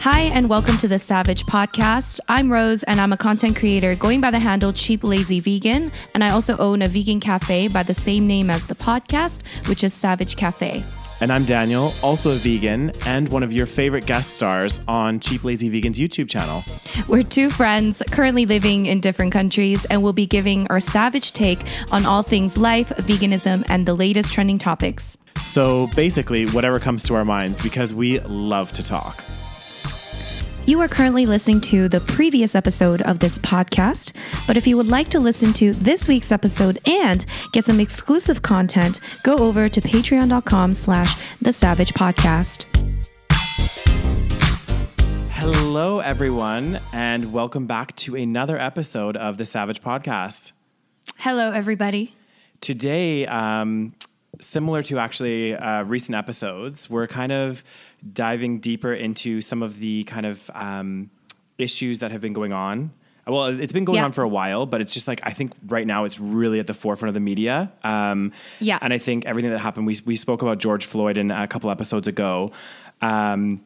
Hi, and welcome to the Savage Podcast. I'm Rose, and I'm a content creator going by the handle Cheap Lazy Vegan. And I also own a vegan cafe by the same name as the podcast, which is Savage Cafe. And I'm Daniel, also a vegan and one of your favorite guest stars on Cheap Lazy Vegan's YouTube channel. We're two friends currently living in different countries, and we'll be giving our savage take on all things life, veganism, and the latest trending topics. So basically, whatever comes to our minds because we love to talk. You are currently listening to the previous episode of this podcast, but if you would like to listen to this week's episode and get some exclusive content, go over to patreon.com slash the savage podcast. Hello, everyone, and welcome back to another episode of the Savage Podcast. Hello, everybody. Today, um, similar to actually uh, recent episodes, we're kind of diving deeper into some of the kind of um, issues that have been going on. Well, it's been going Yeah. on for a while, but it's just like I think right now it's really at the forefront of the media. Um, Yeah. and I think everything that happened. We we spoke about George Floyd in a couple episodes ago. Um,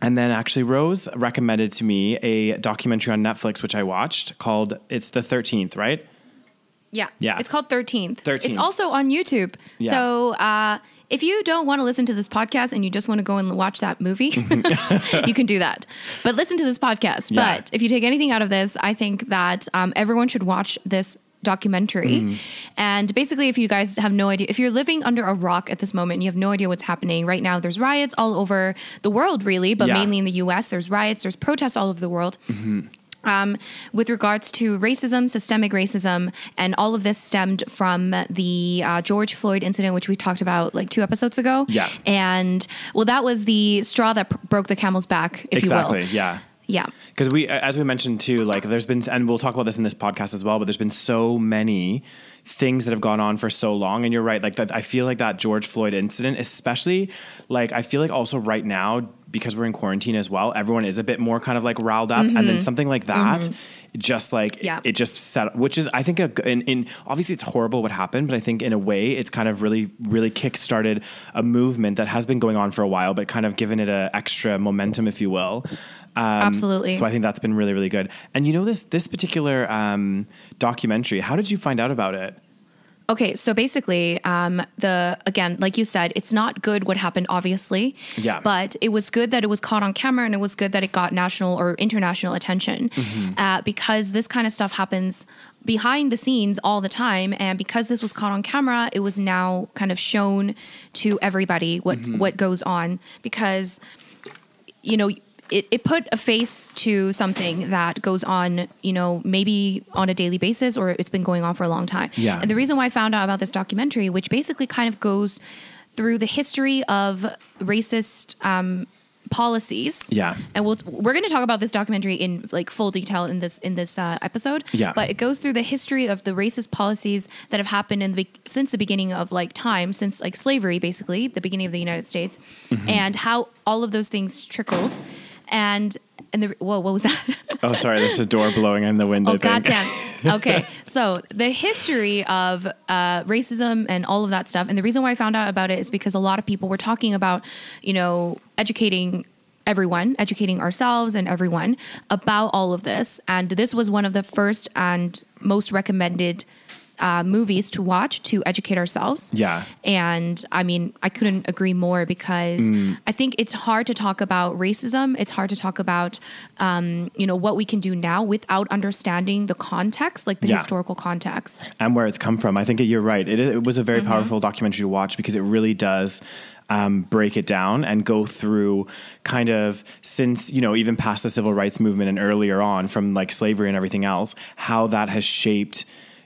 and then actually, Rose recommended to me a documentary on Netflix, which I watched called "It's the 13th, right? Yeah. Yeah. It's called 13th. 13th. It's also on YouTube. Yeah. So uh, if you don't want to listen to this podcast and you just want to go and watch that movie, you can do that. But listen to this podcast. Yeah. But if you take anything out of this, I think that um, everyone should watch this documentary. Mm-hmm. And basically, if you guys have no idea, if you're living under a rock at this moment and you have no idea what's happening right now, there's riots all over the world, really, but Yeah. mainly in the US. There's riots, there's protests all over the world um, with regards to racism, systemic racism, and all of this stemmed from the uh, George Floyd incident, which we talked about like two episodes ago. Yeah. And well, that was the straw that p- broke the camel's back, if exactly. you will. Yeah. Yeah. Because we, as we mentioned too, like there's been, and we'll talk about this in this podcast as well. But there's been so many things that have gone on for so long, and you're right. Like that, I feel like that George Floyd incident, especially, like I feel like also right now because we're in quarantine as well, everyone is a bit more kind of like riled up, and then something like that. Just like Mm-hmm. Yeah. it just set, which is I think a, in, in obviously it's horrible what happened, but I think in a way it's kind of really really kick-started a movement that has been going on for a while, but kind of given it a extra momentum, if you will. Um, Absolutely. So I think that's been really, really good. And you know this this particular um, documentary. How did you find out about it? Okay, so basically, um, the again, like you said, it's not good what happened, obviously. Yeah. But it was good that it was caught on camera, and it was good that it got national or international attention, uh, because this kind of stuff happens behind the scenes all the time, and because this was caught on camera, it was now kind of shown to everybody what what goes on. Because you know it, it put a face to something that goes on you know maybe on a daily basis or it's been going on for a long time Yeah. and the reason why i found out about this documentary which basically kind of goes through the history of racist um, policies Yeah. and we'll, we're going to talk about this documentary in like full detail in this in this uh, episode Yeah. but it goes through the history of the racist policies that have happened in the since the beginning of like time since like slavery basically the beginning of the united states Mm-hmm. and how all of those things trickled and and the whoa what was that Oh, sorry, there's a door blowing in the window. Oh goddamn! Okay, so the history of uh, racism and all of that stuff, and the reason why I found out about it is because a lot of people were talking about, you know, educating everyone, educating ourselves and everyone about all of this, and this was one of the first and most recommended uh, movies to watch to educate ourselves. Yeah. And I mean, I couldn't agree more because Mm. I think it's hard to talk about racism. It's hard to talk about, um, you know, what we can do now without understanding the context, like the Yeah. historical context. and where it's come from. I think you're right. It, it was a Mm-hmm. very powerful documentary to watch because it really does um, break it down and go through kind of since you know even past the civil rights movement and earlier on from like slavery and everything else, how that has shaped.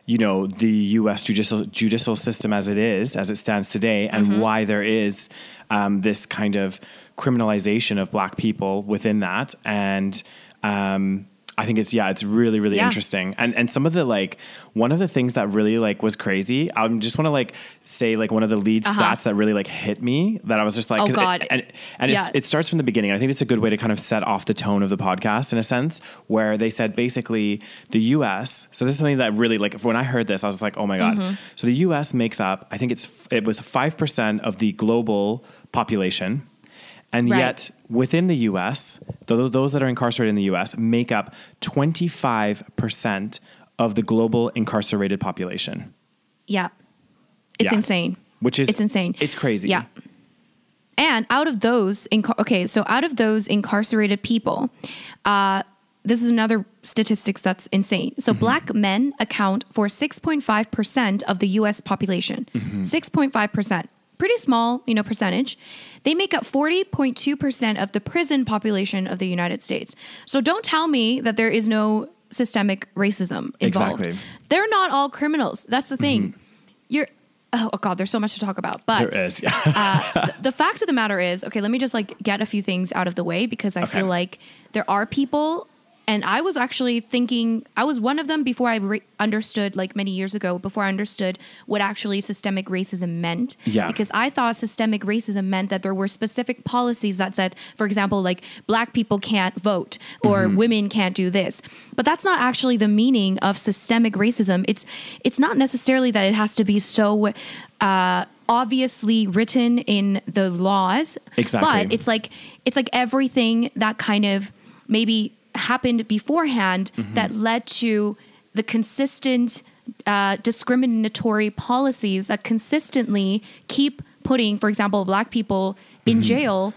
You know the U.S. judicial judicial system as it is, as it stands today, and Mm-hmm. why there is um, this kind of criminalization of Black people within that, and um, I think it's yeah, it's really really Yeah. interesting. And and some of the like one of the things that really like was crazy. I just want to like say like one of the lead stats that really like hit me that I was just like, Uh-huh. Oh, 'cause it- God. and and it's, Yeah. it starts from the beginning. I think it's a good way to kind of set off the tone of the podcast in a sense, where they said basically the U.S. So this is something that really like when I heard this, I was like, oh my god. Mm-hmm. So the U.S. makes up, I think it's it was five percent of the global population And Right. yet, within the US, th- those that are incarcerated in the US make up 25% of the global incarcerated population. Yeah. It's Yeah. insane. Which is It's insane. It's crazy. Yeah. And out of those, incar- okay, so out of those incarcerated people, uh, this is another statistics that's insane. So black men account for 6.5% of the US population. 6.5%. Pretty small, you know, percentage. They make up 40.2% of the prison population of the United States. So don't tell me that there is no systemic racism involved. Exactly. They're not all criminals. That's the thing. You're oh, oh god, there's so much to talk about. But There is. Yeah. uh, th- the fact of the matter is, okay, let me just like get a few things out of the way because I Okay. feel like there are people, and I was actually thinking, I was one of them before I re- understood, like many years ago, before I understood what actually systemic racism meant. Yeah. Because I thought systemic racism meant that there were specific policies that said, for example, like black people can't vote or Mm-hmm. women can't do this. But that's not actually the meaning of systemic racism. It's it's not necessarily that it has to be so uh, obviously written in the laws. Exactly. But it's like it's like everything that kind of maybe happened beforehand Mm-hmm. that led to the consistent uh, discriminatory policies that consistently keep putting, for example, black people in jail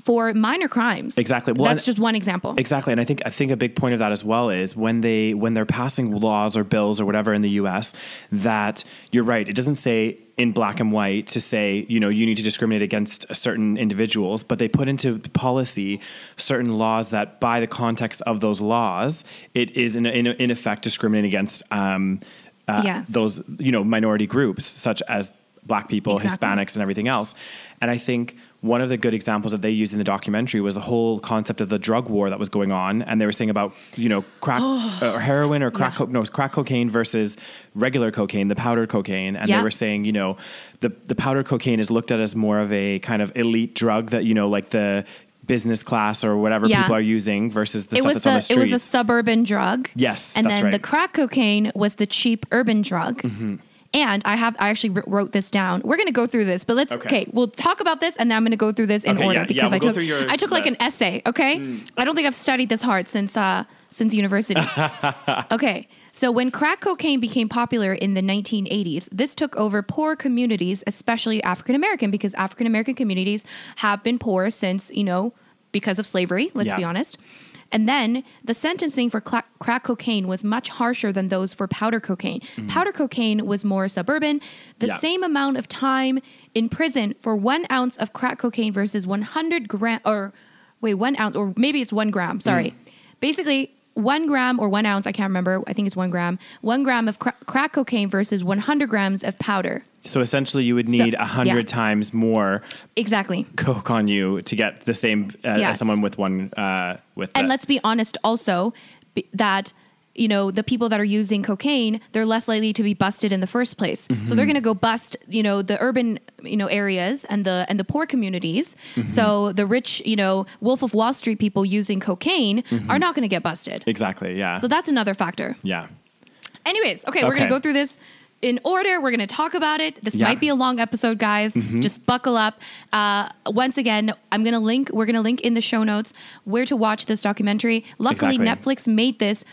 for minor crimes. Mm-hmm. Exactly. Well, That's just one example. Exactly, and I think I think a big point of that as well is when they when they're passing laws or bills or whatever in the U.S. that you're right. It doesn't say in black and white to say you know you need to discriminate against certain individuals, but they put into policy certain laws that by the context of those laws, it is in in, in effect discriminating against um, uh, Yes. those you know minority groups such as black people, Exactly. Hispanics, and everything else. And I think one of the good examples that they used in the documentary was the whole concept of the drug war that was going on, and they were saying about you know crack or heroin or crack Yeah. co- no crack cocaine versus regular cocaine, the powdered cocaine, and Yeah. they were saying you know the the powdered cocaine is looked at as more of a kind of elite drug that you know like the business class or whatever Yeah. people are using versus the it stuff was that's on the, street. it was a suburban drug. Yes, and then right. Mm-hmm. the crack cocaine was the cheap urban drug. And I have I actually wrote this down. We're going to go through this, but let's Okay. okay. We'll talk about this, and then I'm going to go through this in Okay, order yeah, yeah, because we'll I took I took like an. Mm. essay. Okay, I don't think I've studied this hard since uh since university. okay, so when crack cocaine became popular in the 1980s, this took over poor communities, especially African American, because African American communities have been poor since you know because of slavery. Let's Yeah. be honest. And then the sentencing for crack cocaine was much harsher than those for powder cocaine. Powder cocaine was more suburban. The. Yeah. same amount of time in prison for one ounce of crack cocaine versus 100 gram, or wait, one ounce, or maybe it's one gram. Sorry. Mm. Basically, one gram or one ounce, I can't remember. I think it's one gram. One gram of cra- crack cocaine versus 100 grams of powder. So essentially, you would need a yeah. hundred times more Exactly. coke on you to get the same uh, as someone with one uh, with. And the- let's be honest also b- that you know the people that are using cocaine they're less likely to be busted in the first place so Mm-hmm. they're going to go bust you know the urban you know areas and the and the poor communities Mm-hmm. so the rich you know wolf of wall street people using cocaine Mm-hmm. are not going to get busted exactly, yeah, so that's another factor yeah. anyways okay, we're going to go through this in order we're going to talk about it. This Yeah. might be a long episode guys. Just buckle up. Uh, once again i'm going to link we're going to link in the show notes where to watch this documentary. Luckily Exactly. netflix made this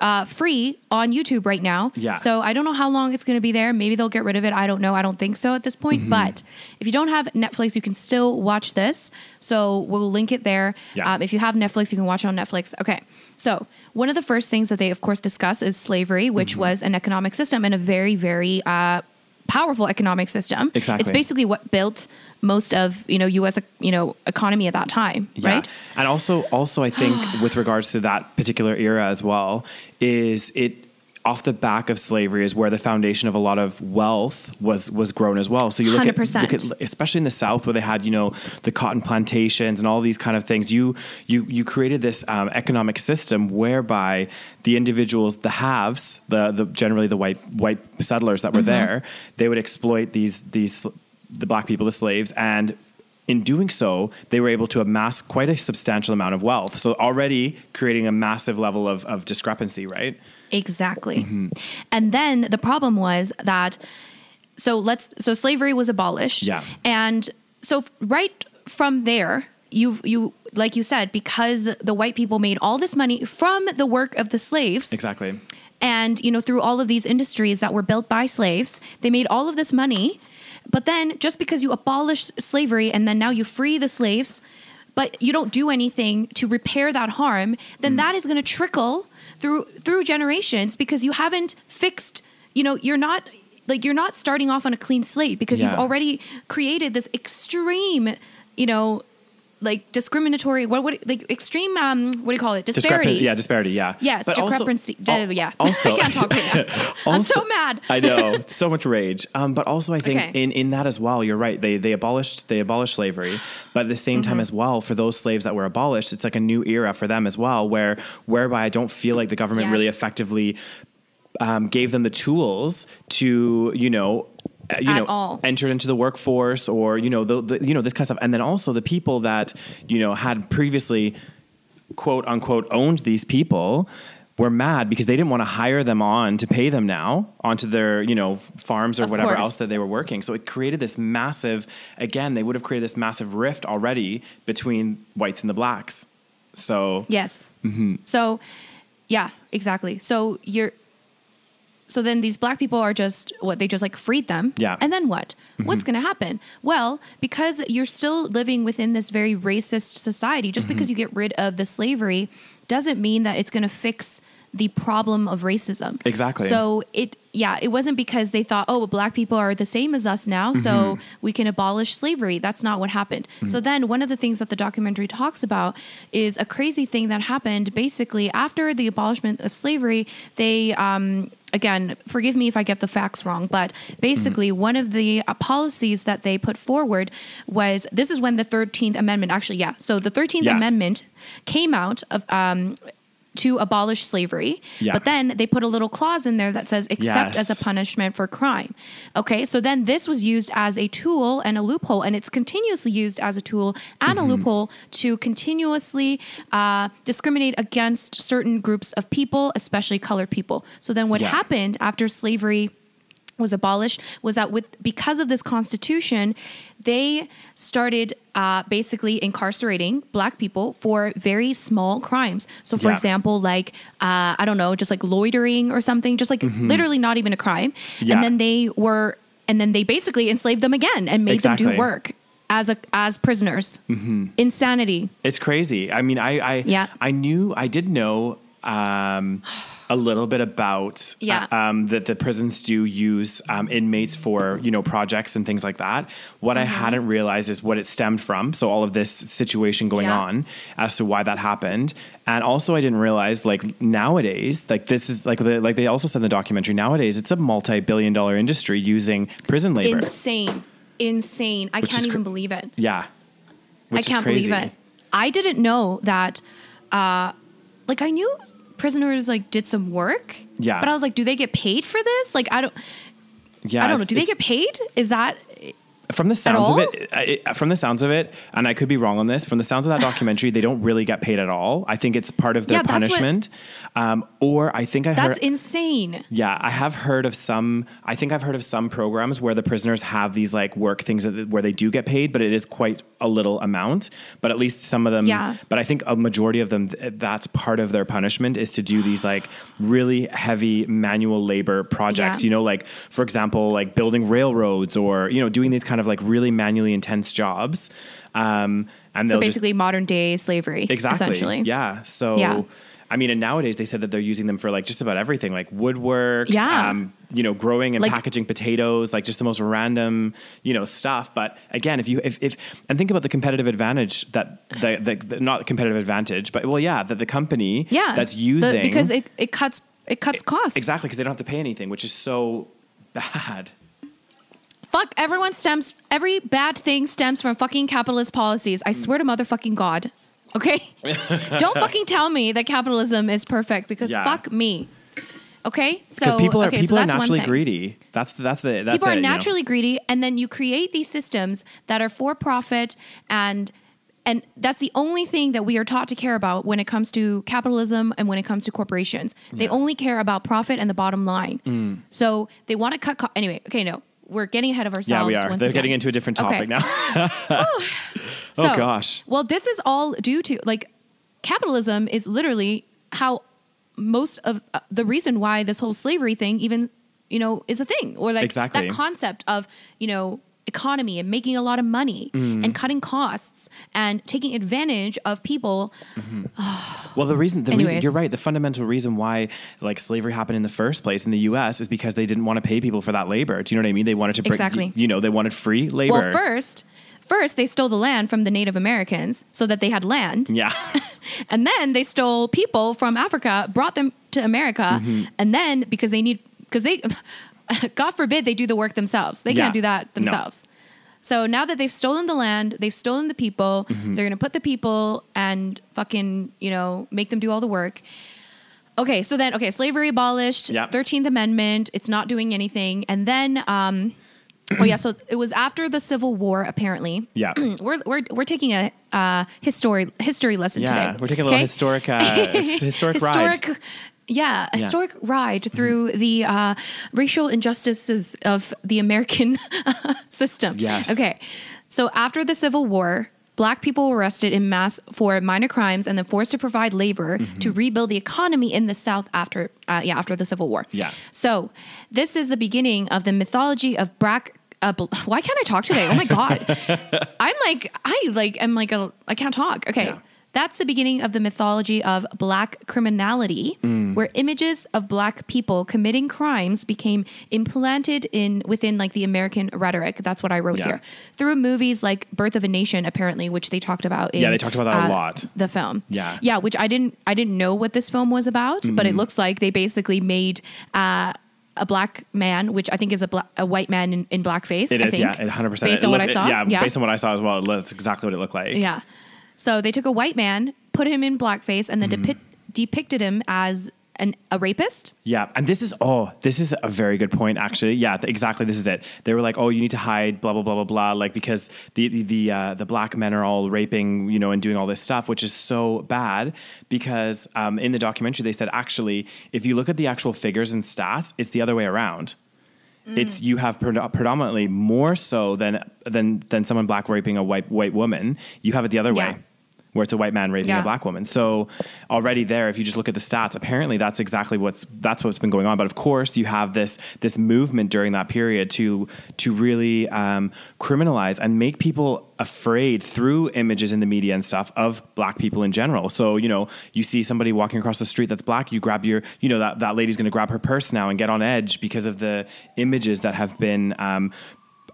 uh, free on youtube right now. Yeah. so i don't know how long it's going to be there. Maybe they'll get rid of it. I don't know. I don't think so at this Mm-hmm. point but if you don't have netflix you can still watch this. So we'll link it there. Yeah. um, if you have netflix you can watch it on netflix. Okay. So one of the first things that they of course discuss is slavery which Mm-hmm. was an economic system and a very very uh, powerful economic system Exactly. it's basically what built most of you know us you know economy at that time Yeah. right And also, also, I think with regards to that particular era as well, is it off the back of slavery is where the foundation of a lot of wealth was was grown as well. So you look at, 100%. look at especially in the South where they had you know the cotton plantations and all these kind of things. You you you created this um, economic system whereby the individuals, the haves, the the generally the white white settlers that were there, they would exploit these these the black people, the slaves, and in doing so, they were able to amass quite a substantial amount of wealth. So already creating a massive level of, of discrepancy, right? Exactly. Mm-hmm. And then the problem was that so let's so slavery was abolished. Yeah. And so right from there, you you like you said because the white people made all this money from the work of the slaves Exactly. and you know through all of these industries that were built by slaves they made all of this money but then just because you abolish slavery and then now you free the slaves but you don't do anything to repair that harm then mm. that is going to trickle through through generations because you haven't fixed you know you're not like you're not starting off on a clean slate because you've already created this extreme you know like discriminatory what what like extreme um what do you call it disparity Discrepan- yeah, disparity. Yeah. Yes, But also- discrepancy. yeah, Also, I can't talk right now. I'm so mad. I know, so much rage. Um, but also, I think Okay. in, in that as well, you're right. They they abolished they abolished slavery, but at the same Mm-hmm. time as well, for those slaves that were abolished, it's like a new era for them as well, where whereby I don't feel like the government really effectively um, gave them the tools to you know. Uh, You know, all. entered into the workforce, or you know, the, the you know this kind of stuff, and then also the people that you know had previously quote unquote owned these people were mad because they didn't want to hire them on to pay them now onto their you know farms or Of whatever course. else that they were working so it created this massive again they would have created this massive rift already between whites and the blacks so Yes. Mm-hmm. So, yeah, exactly. So you're. So then these black people are just what they just like freed them. Yeah. Mm-hmm. And then what? What's going to happen? Well, because you're still living within this very racist society, just Mm-hmm. because you get rid of the slavery doesn't mean that it's going to fix the problem of racism. Exactly. So it yeah, it wasn't because they thought, oh, well, black people are the same as us now, so Mm-hmm. we can abolish slavery. That's not what happened. So then one of the things that the documentary talks about is a crazy thing that happened basically after the abolishment of slavery, they um again, forgive me if I get the facts wrong, but basically Mm-hmm. one of the uh, policies that they put forward was this is when the 13th amendment actually yeah. So the 13th Yeah. amendment came out of um to abolish slavery. Yeah. But then they put a little clause in there that says, except Yes. as a punishment for crime. Okay, so then this was used as a tool and a loophole, and it's continuously used as a tool and Mm-hmm. a loophole to continuously uh, discriminate against certain groups of people, especially colored people. So then what Yeah. happened after slavery? Was abolished was that with because of this constitution they started uh, basically incarcerating black people for very small crimes so for Yeah. example like uh, i don't know just like loitering or something just like literally not even a crime Mm-hmm. Yeah. and then they were and then they basically enslaved them again and made them Exactly. Mm-hmm. do work as a as prisoners insanity It's crazy. I mean, I I Yeah. I knew I did know um, a little bit about Yeah. uh, um, that the prisons do use um, inmates for you know projects and things like that. What Mm-hmm. I hadn't realized is what it stemmed from. So all of this situation going Yeah. on as to why that happened, and also I didn't realize like nowadays like this is like the, like they also said in the documentary nowadays it's a multi-billion dollar industry using prison labor. insane insane i Which can't even cr- believe it yeah. Which I can't believe it. I didn't know that. Uh, like I knew prisoners like did some work. Yeah. But I was like, do they get paid for this? Like I don't. Yeah, I don't know. Do they get paid? Is that From the sounds of it, I- from the sounds of it, and I could be wrong on this. From the sounds of that documentary, they don't really get paid at all. I think it's part of their Yeah, that's what- punishment, um, or I think I that's heard. insane? yeah, I have heard of some. I think I've heard of some programs where the prisoners have these like work things that, where they do get paid, but it is quite a little amount. But at least some of them. Yeah. But I think a majority of them, that's part of their punishment is to do these like really heavy manual labor projects. Yeah. You know, like for example, like building railroads or you know doing these kind of like really manually intense jobs. Um, and So basically, modern day slavery. exactly Essentially. yeah. So. Yeah. I mean, and nowadays they said that they're using them for like just about everything, like woodworks, Yeah. um, you know, growing and Like- packaging potatoes, like just the most random, you know, stuff. But again, if you if, if and think about the competitive advantage that the, the, the not competitive advantage, but well, yeah, that the company Yeah. that's The- using because it, it cuts it cuts costs. exactly because they don't have to pay anything, which is so bad. Fuck. Everyone stems. Every bad thing stems from fucking capitalist policies. I swear to motherfucking god. Okay. Don't fucking tell me that capitalism is perfect because Yeah. fuck me. Okay. So Because people are okay, so people are that's one naturally thing. greedy. That's the, that's the that's people are it, you know. naturally greedy and then you create these systems that are for profit and and that's the only thing that we are taught to care about when it comes to capitalism and when it comes to corporations they. Mm. only care about profit and the bottom line so they want to cut co- anyway okay no we're getting ahead of ourselves Yeah, we are. They're again. getting into a different Okay. topic now. Oh, gosh. Well, this is all due to like capitalism is literally how most of uh, the reason why this whole slavery thing even you know is a thing or like Exactly. that concept of you know economy and making a lot of money Mm. and cutting costs and taking advantage of people Well, the reason, the reason you're right. The fundamental reason why like slavery happened in the first place in the U.S. is because they didn't want to pay people for that labor. Do you know what I mean? They wanted to bring, Exactly. You know, they wanted free labor. well first first they stole the land from the native americans so that they had land yeah, And then they stole people from Africa, brought them to America, Mm-hmm. and then because they need because they God forbid they do the work themselves. They Yeah. can't do that No. themselves. So now that they've stolen the land, they've stolen the people, Mm-hmm. they're gonna put the people and fucking, you know, make them do all the work. Okay, so then okay, slavery abolished, Yeah. 13th Amendment, it's not doing anything. And then um oh yeah, so it was after the Civil War, apparently. yeah, We're we're we're taking a uh history history lesson yeah. today. We're taking a little okay? historic, uh, ex- historic, ride. Yeah, a historic ride through the uh, racial injustices of the American system. Yes. Okay. So after the Civil War, black people were arrested in mass for minor crimes and then forced to provide labor Mm-hmm. to rebuild the economy in the South after uh, yeah after the Civil War. Yeah. So this is the beginning of the mythology of black. Uh, bl- why can't I talk today? Oh my god, I'm like I like I'm like a I can't talk. Okay. Yeah. That's the beginning of the mythology of black criminality, Mm. where images of black people committing crimes became implanted in within like the American rhetoric. That's what I wrote Yeah. here through movies like Birth of a Nation, apparently, which they talked about. In, Yeah, they talked about that a uh, lot. The film, Yeah. yeah, which I didn't I didn't know what this film was about, but Mm-hmm. it looks like they basically made. Uh, a black man, which I think is a, a white man in, in blackface. It I is, think, yeah, it 100. percent Based on what I saw, yeah, based on what I saw as well, that's exactly what it looked like. yeah. So they took a white man, put him in blackface, and then Mm-hmm. depict, depicted him as an, a rapist. Yeah, and this is oh, this is a very good point actually. Yeah, th- exactly. This is it. They were like, oh, you need to hide, blah blah blah blah blah, like because the the the, uh, the black men are all raping, you know, and doing all this stuff, which is so bad. Because um, in the documentary, they said actually, if you look at the actual figures and stats, it's the other way around. It's you have pred- predominantly more so than than than someone black raping a white white woman. You have it the other Yeah. way where it's a white man raping Yeah. a black woman. So already there, if you just look at the stats, apparently that's exactly what's that's what's been going on. But of course, you have this this movement during that period to to really um, criminalize and make people afraid through images in the media and stuff of black people in general. So you know, you see somebody walking across the street that's black, you grab your you know that that lady's going to grab her purse now and get on edge because of the images that have been. Um,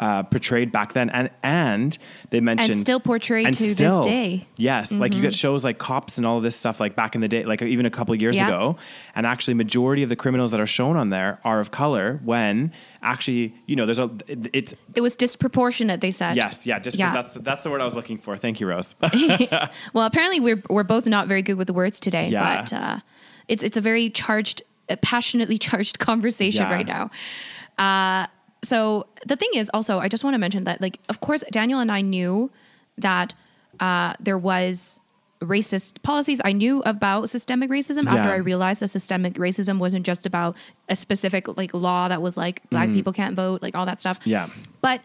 uh, portrayed back then, and and they mentioned still portrayed and to this still- day. Yes, like you get shows like Cops and all of this stuff like back in the day, like even a couple of years Yeah. ago. And actually, majority of the criminals that are shown on there are of color. When actually, you know, there's a it's It was disproportionate, they said. yes, yeah, just Yeah. that's that's the word I was looking for. Thank you, Rose. Well, apparently we're we're both not very good with the words today, Yeah. but uh, it's it's a very charged, passionately charged conversation Yeah. right now. Uh, so the thing is, also, I just want to mention that, like, of course, Daniel and I knew that uh, there was racist policies. I knew about systemic racism after I realized that systemic racism wasn't just about a specific like law that was like black people can't vote, like all that stuff. Yeah. but.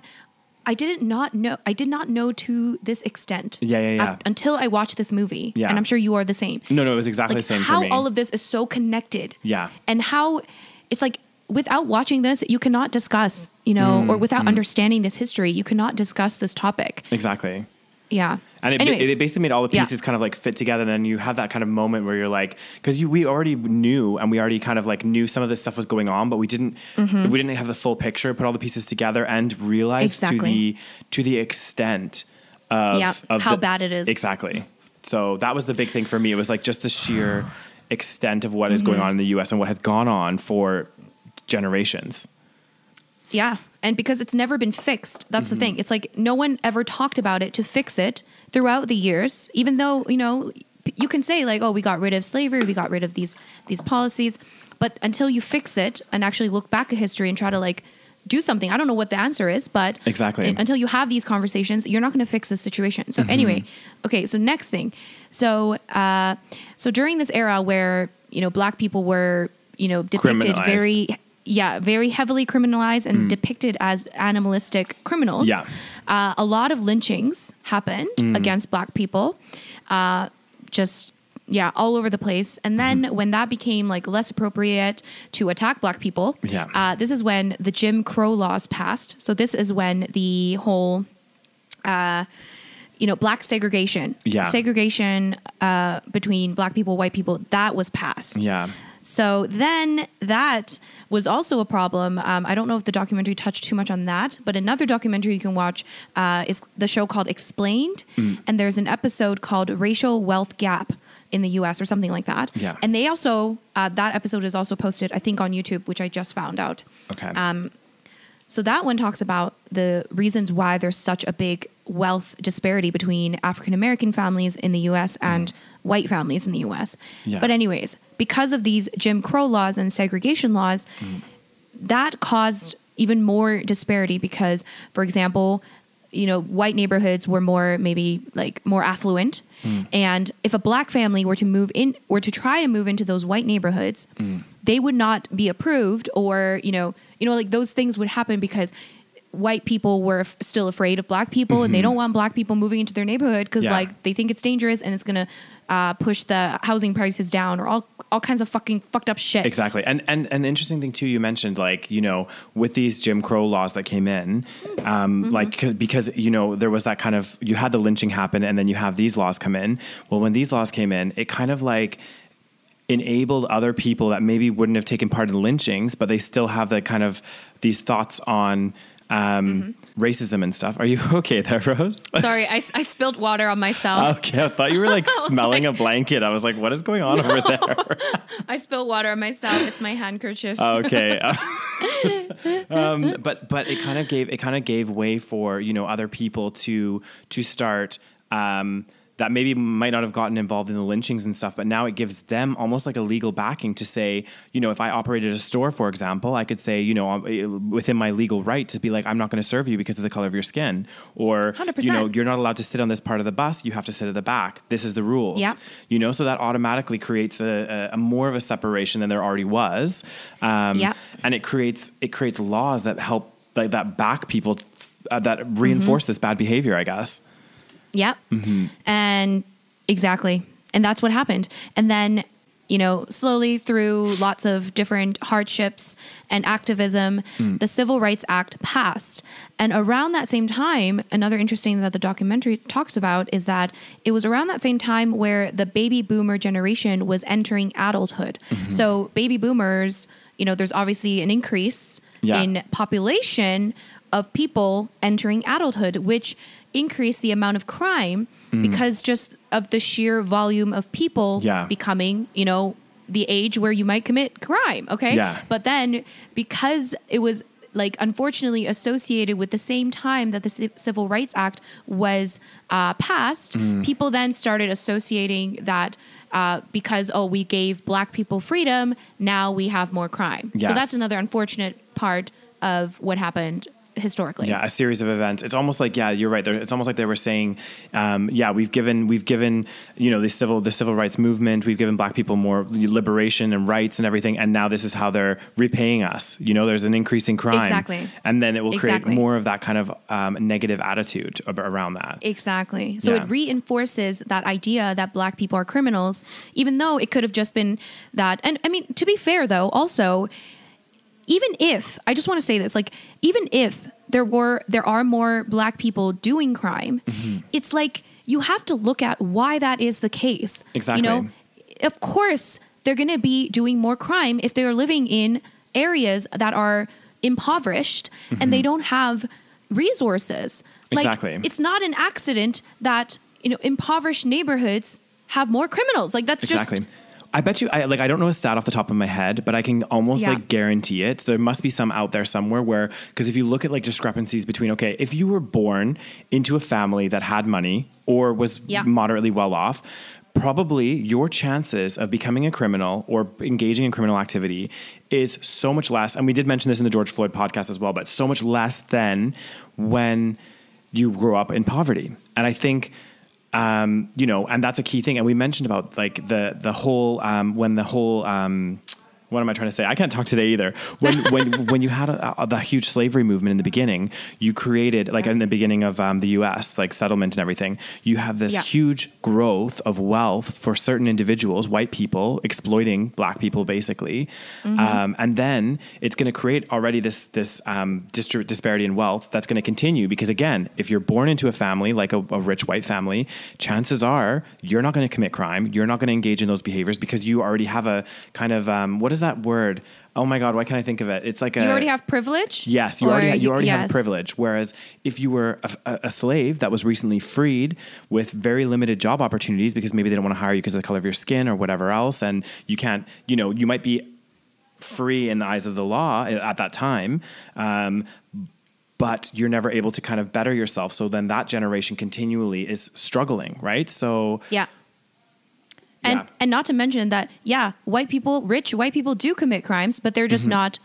I did not know. I did not know to this extent. Yeah, yeah, yeah. af- until I watched this movie, Yeah. and I'm sure you are the same. no, no, it was exactly Like the same how for me. all of this is so connected. Yeah. and how it's like without watching this, you cannot discuss. You know, Mm, or without understanding this history, you cannot discuss this topic. exactly. Yeah, And it, Anyways, it basically made all the yeah. pieces kind of like fit together. And then you have that kind of moment where you're like, because you we already knew and we already kind of like knew some of this stuff was going on, but we didn't we didn't have the full picture, put all the pieces together, and realize to Mm-hmm. The to the extent of, Yeah, of how the- bad it is. Exactly. So that was the big thing for me. It was like just the sheer extent of what is going Mm-hmm. on in the U.S. and what has gone on for generations. Yeah. And because it's never been fixed, that's Mm-hmm. the thing. It's like no one ever talked about it to fix it throughout the years, even though, you know, you can say like, oh, we got rid of slavery, we got rid of these these policies, but until you fix it and actually look back at history and try to like do something, I don't know what the answer is, but Exactly. un- until you have these conversations, you're not going to fix the situation. Mm-hmm. So anyway, okay, so next thing. So uh so during this era where, you know, black people were, you know, depicted very yeah, very heavily criminalized and depicted as animalistic criminals. Yeah. Uh, a lot of lynchings happened against black people. Uh, just yeah, all over the place. And then when that became like less appropriate to attack black people, Yeah. uh, this is when the Jim Crow laws passed. So this is when the whole, uh, you know, black segregation, Yeah. segregation uh, between black people, white people, that was passed. Yeah. So then that was also a problem. Um, I don't know if the documentary touched too much on that, but another documentary you can watch uh, is the show called Explained. Mm. And there's an episode called Racial Wealth Gap in the US or something like that. Yeah. And they also, uh, that episode is also posted, I think, on YouTube, which I just found out. Okay. Um, So that one talks about the reasons why there's such a big wealth disparity between African American families in the US and white families in the US. Yeah. But anyways, because of these Jim Crow laws and segregation laws, that caused even more disparity because for example, you know, white neighborhoods were more maybe like more affluent. Mm. And if a black family were to move in or to try and move into those white neighborhoods, mm. they would not be approved or, you know, you know, like those things would happen because white people were f- still afraid of black people and they mm-hmm. don't want black people moving into their neighborhood because Yeah. like they think it's dangerous and it's gonna uh, push the housing prices down or all all kinds of fucking fucked up shit. Exactly. And and an interesting thing too, you mentioned like you know with these Jim Crow laws that came in, um, like because because you know there was that kind of you had the lynching happen and then you have these laws come in. Well, when these laws came in, it kind of like enabled other people that maybe wouldn't have taken part in lynchings, but they still have the kind of these thoughts on um, racism and stuff. Are you okay there, Rose? Sorry, I, I spilled water on myself. Okay, I thought you were like smelling like- a blanket. I was like, what is going on over there? I spilled water on myself. It's my handkerchief. okay um, but but it kind of gave it kind of gave way for you know other people to to start um, that maybe might not have gotten involved in the lynchings and stuff but now it gives them almost like a legal backing to say you know if i operated a store for example i could say you know um, within my legal right to be like i'm not going to serve you because of the color of your skin or you know 100%. you're not allowed to sit on this part of the bus you have to sit at the back this is the rules Yep. you know so that automatically creates a, a, a more of a separation than there already was um, Yep. and it creates it creates laws that help like that back people uh, that reinforce this bad behavior i guess Yep. Mm-hmm. And exactly. And that's what happened. And then, you know, slowly through lots of different hardships and activism, Mm. the Civil Rights Act passed. And around that same time, another interesting that the documentary talks about is that it was around that same time where the baby boomer generation was entering adulthood. Mm-hmm. So baby boomers, you know, there's obviously an increase Yeah. in population of people entering adulthood, which increased the amount of crime because just of the sheer volume of people Yeah. becoming, you know, the age where you might commit crime. Okay. Yeah. But then because it was like unfortunately associated with the same time that the Ci- Civil Rights Act was uh, passed, Mm. people then started associating that uh, because, oh, we gave black people freedom, now we have more crime. Yeah. So that's another unfortunate part of what happened historically. yeah a series of events it's almost like yeah you're right it's almost like they were saying um, yeah we've given we've given you know the civil the civil rights movement we've given black people more liberation and rights and everything and now this is how they're repaying us you know there's an increase in crime Exactly. and then it will create Exactly. more of that kind of um, negative attitude around that Exactly. So Yeah. it reinforces that idea that black people are criminals, even though it could have just been that. And I mean, to be fair, though, also, even if I just want to say this, like, even if there were there are more black people doing crime, Mm-hmm. it's like you have to look at why that is the case. Exactly. You know, of course they're going to be doing more crime if they're living in areas that are impoverished and they don't have resources. Like, Exactly. It's not an accident that you know impoverished neighborhoods have more criminals. Like that's Exactly. just I bet you, I like, I don't know a stat off the top of my head, but I can almost Yeah. like guarantee it. There must be some out there somewhere where, because if you look at like discrepancies between, okay, if you were born into a family that had money or was Yeah. moderately well off, probably your chances of becoming a criminal or engaging in criminal activity is so much less. And we did mention this in the George Floyd podcast as well, but so much less than when you grow up in poverty. And I think um, you know, and that's a key thing. And we mentioned about like the the whole um, when the whole um, what am I trying to say? I can't talk today either. When when when you had a, a, the huge slavery movement in the beginning, you created like in the beginning of um, the U.S. like settlement and everything. You have this Yeah. huge growth of wealth for certain individuals, white people exploiting black people, basically, Mm-hmm. um, and then it's going to create already this this um, distri- disparity in wealth that's going to continue because again, if you're born into a family like a, a rich white family, chances are you're not going to commit crime. You're not going to engage in those behaviors because you already have a kind of um, what is that word? Oh my god, why can't I think of it? It's like a You already have privilege. Yes, you Or already you already have privilege. Whereas if you were a, a, a slave that was recently freed with very limited job opportunities because maybe they don't want to hire you because of the color of your skin or whatever else, and you can't, you know, you might be free in the eyes of the law at that time. Um, but you're never able to kind of better yourself. So then that generation continually is struggling, right? So Yeah. And Yeah. and not to mention that yeah, white people, rich white people do commit crimes, but they're Mm-hmm. just not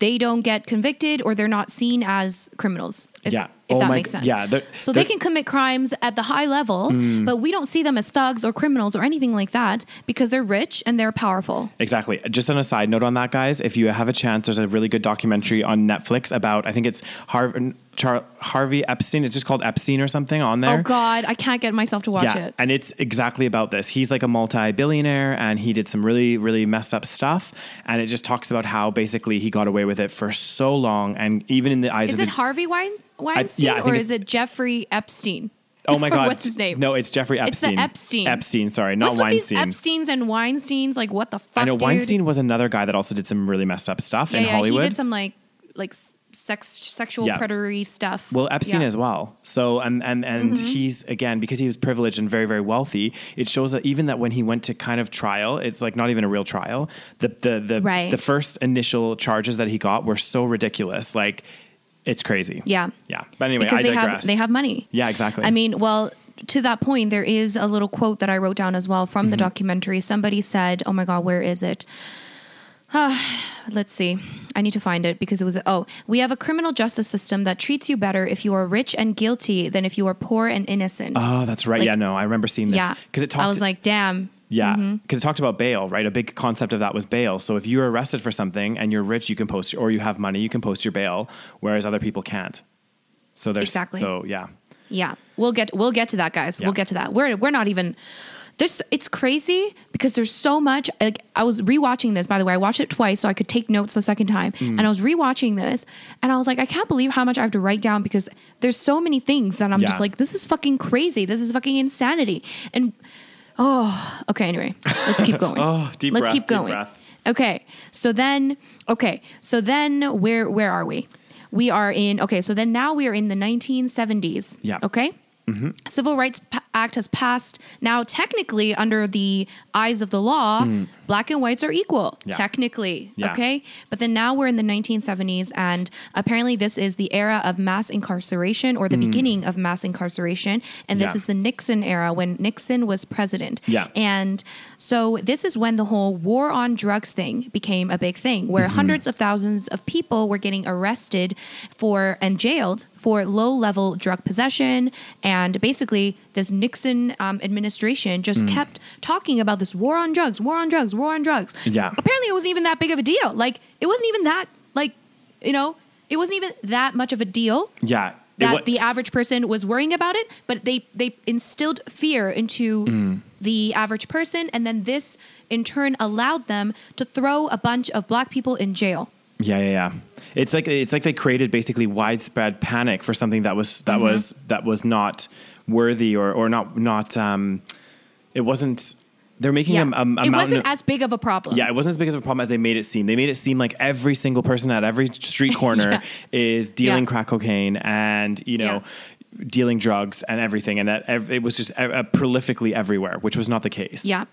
they don't get convicted or they're not seen as criminals. If, Yeah. if Oh that my makes sense. yeah, they're- so they they're- Mm. can commit crimes at the high level, but we don't see them as thugs or criminals or anything like that because they're rich and they're powerful. Exactly. Just on a side note on that, guys, if you have a chance, there's a really good documentary on Netflix about, I think it's Har- Char- Harvey Epstein. It's just called Epstein or something on there. Oh God, I can't get myself to watch yeah, it. and it's exactly about this. He's like a multi-billionaire, and he did some really, really messed up stuff. And it just talks about how basically he got away with it for so long, and even in the eyes Is of it the, Harvey Wein- Weinstein yeah, I or is it Jeffrey Epstein? oh my god, What's his name? No, it's Jeffrey It's the Epstein. Epstein. Epstein, sorry, not What's Weinstein. with these Epsteins and Weinsteins? Like what the fuck? I know dude? Weinstein was another guy that also did some really messed up stuff Yeah, in yeah, Hollywood. he did some like like sex sexual Yeah. predatory stuff. Well, Epstein Yeah. as well. So and and and Mm-hmm. he's again because he was privileged and very very wealthy. It shows that even that when he went to kind of trial, it's like not even a real trial. The the the Right. the first initial charges that he got were so ridiculous. Like it's crazy. Yeah. Yeah. But anyway, because I they digress. have they have money. Yeah, exactly. I mean, well, to that point, there is a little quote that I wrote down as well from Mm-hmm. the documentary. Somebody said, "Oh my God, where is it?" Let's see. I need to find it because it was oh, we have a criminal justice system that treats you better if you are rich and guilty than if you are poor and innocent. Oh, that's right. Like- yeah, no, I remember seeing this yeah, because it talked. I was like, damn. Yeah, mm-hmm. because it talked about bail, right? A big concept of that was bail. So if you're arrested for something and you're rich, you can post, or you have money, you can post your bail, whereas other people can't. So there's Exactly. So yeah, Yeah, we'll get we'll get to that, guys. Yeah. We'll get to that. We're we're not even. This it's crazy because there's so much. Like I was rewatching this, by the way. I watched it twice so I could take notes the second time, Mm. and I was rewatching this, and I was like, I can't believe how much I have to write down because there's so many things that I'm Yeah. just like, this is fucking crazy. This is fucking insanity. And oh, okay. Anyway, let's keep going. Oh, deep Let's breath, keep going. Okay. So then, okay. So then, where where are we? We are in. Okay. So then now we are in the 1970s. Yeah. Okay. Mm-hmm. Civil Rights Act has passed. Now, technically, under the eyes of the law, mm. Black and whites are equal. Yeah. Technically, Yeah. okay. But then now we're in the 1970s, and apparently, this is the era of mass incarceration or the beginning of mass incarceration. And this Yeah. is the Nixon era when Nixon was president. Yeah. And so this is when the whole war on drugs thing became a big thing, Mm-hmm. where hundreds of thousands of people were getting arrested for and jailed for low level drug possession. And basically, this Nixon um, administration just Mm. kept talking about this war on drugs, war on drugs, war on drugs. Yeah. Apparently, it wasn't even that big of a deal. Like, it wasn't even that, like, you know, it wasn't even that much of a deal yeah. That wa- the average person was worrying about it, but they they instilled fear into Mm. the average person, and then this in turn allowed them to throw a bunch of black people in jail. Yeah, yeah, yeah. It's like it's like they created basically widespread panic for something that was that Mm-hmm. was that was not worthy or or not not um it wasn't they're making a, a, a it wasn't of- as big of a problem. yeah, it wasn't as big as a problem as they made it seem. They made it seem like every single person at every street corner Yeah. is dealing Yeah. crack cocaine and you know dealing drugs and everything, and that ev- it was just uh, uh, prolifically everywhere, which was not the case. Yeah,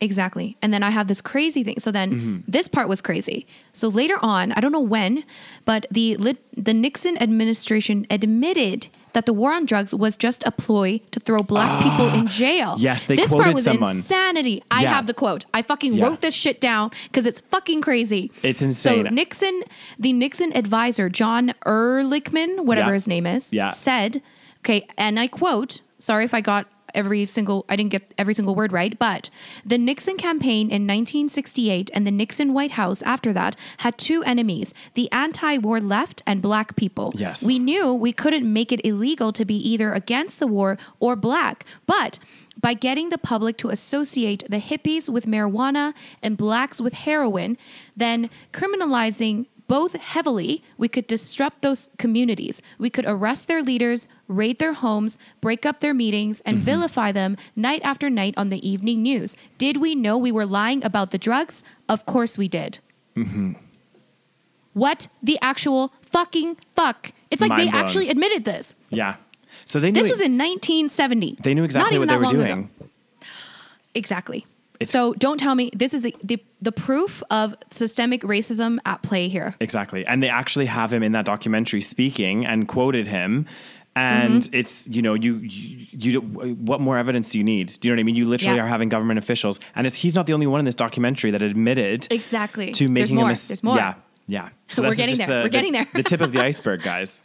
exactly. And then I have this crazy thing. So then Mm-hmm. this part was crazy. So later on, I don't know when, but the the Nixon administration admitted that the war on drugs was just a ploy to throw black people in jail. Ah, Yes, they this quoted part was someone. insanity. I Yeah. have the quote. I fucking Yeah. wrote this shit down because it's fucking crazy. It's insane. So Nixon, the Nixon advisor John Ehrlichman, whatever Yeah. his name is, Yeah. said, okay, and I quote. Sorry if I got every single I didn't get every single word right, but the Nixon campaign in 1968 and the Nixon White House after that had two enemies: the anti-war left and black people. Yes. we knew we couldn't make it illegal to be either against the war or black, but by getting the public to associate the hippies with marijuana and blacks with heroin, then criminalizing both heavily, we could disrupt those communities. We could arrest their leaders, raid their homes, break up their meetings, and mm-hmm. vilify them night after night on the evening news. Did we know we were lying about the drugs? Of course we did. Mm-hmm. What the actual fucking fuck? It's like Mind they blown. actually admitted this. Yeah. So they knew This was in 1970. they knew exactly what they were long ago. doing. Exactly. It's- so don't tell me this is a, the the proof of systemic racism at play here. Exactly. And they actually have him in that documentary speaking and quoted him. And Mm-hmm. it's, you know, you, you, you, what more evidence do you need? Do you know what I mean? You literally Yeah. are having government officials. And it's, he's not the only one in this documentary that admitted Exactly. to There's making more. a mis- There's more. Yeah. Yeah. So we're getting there. The, We're getting the- there. the tip of the iceberg, guys.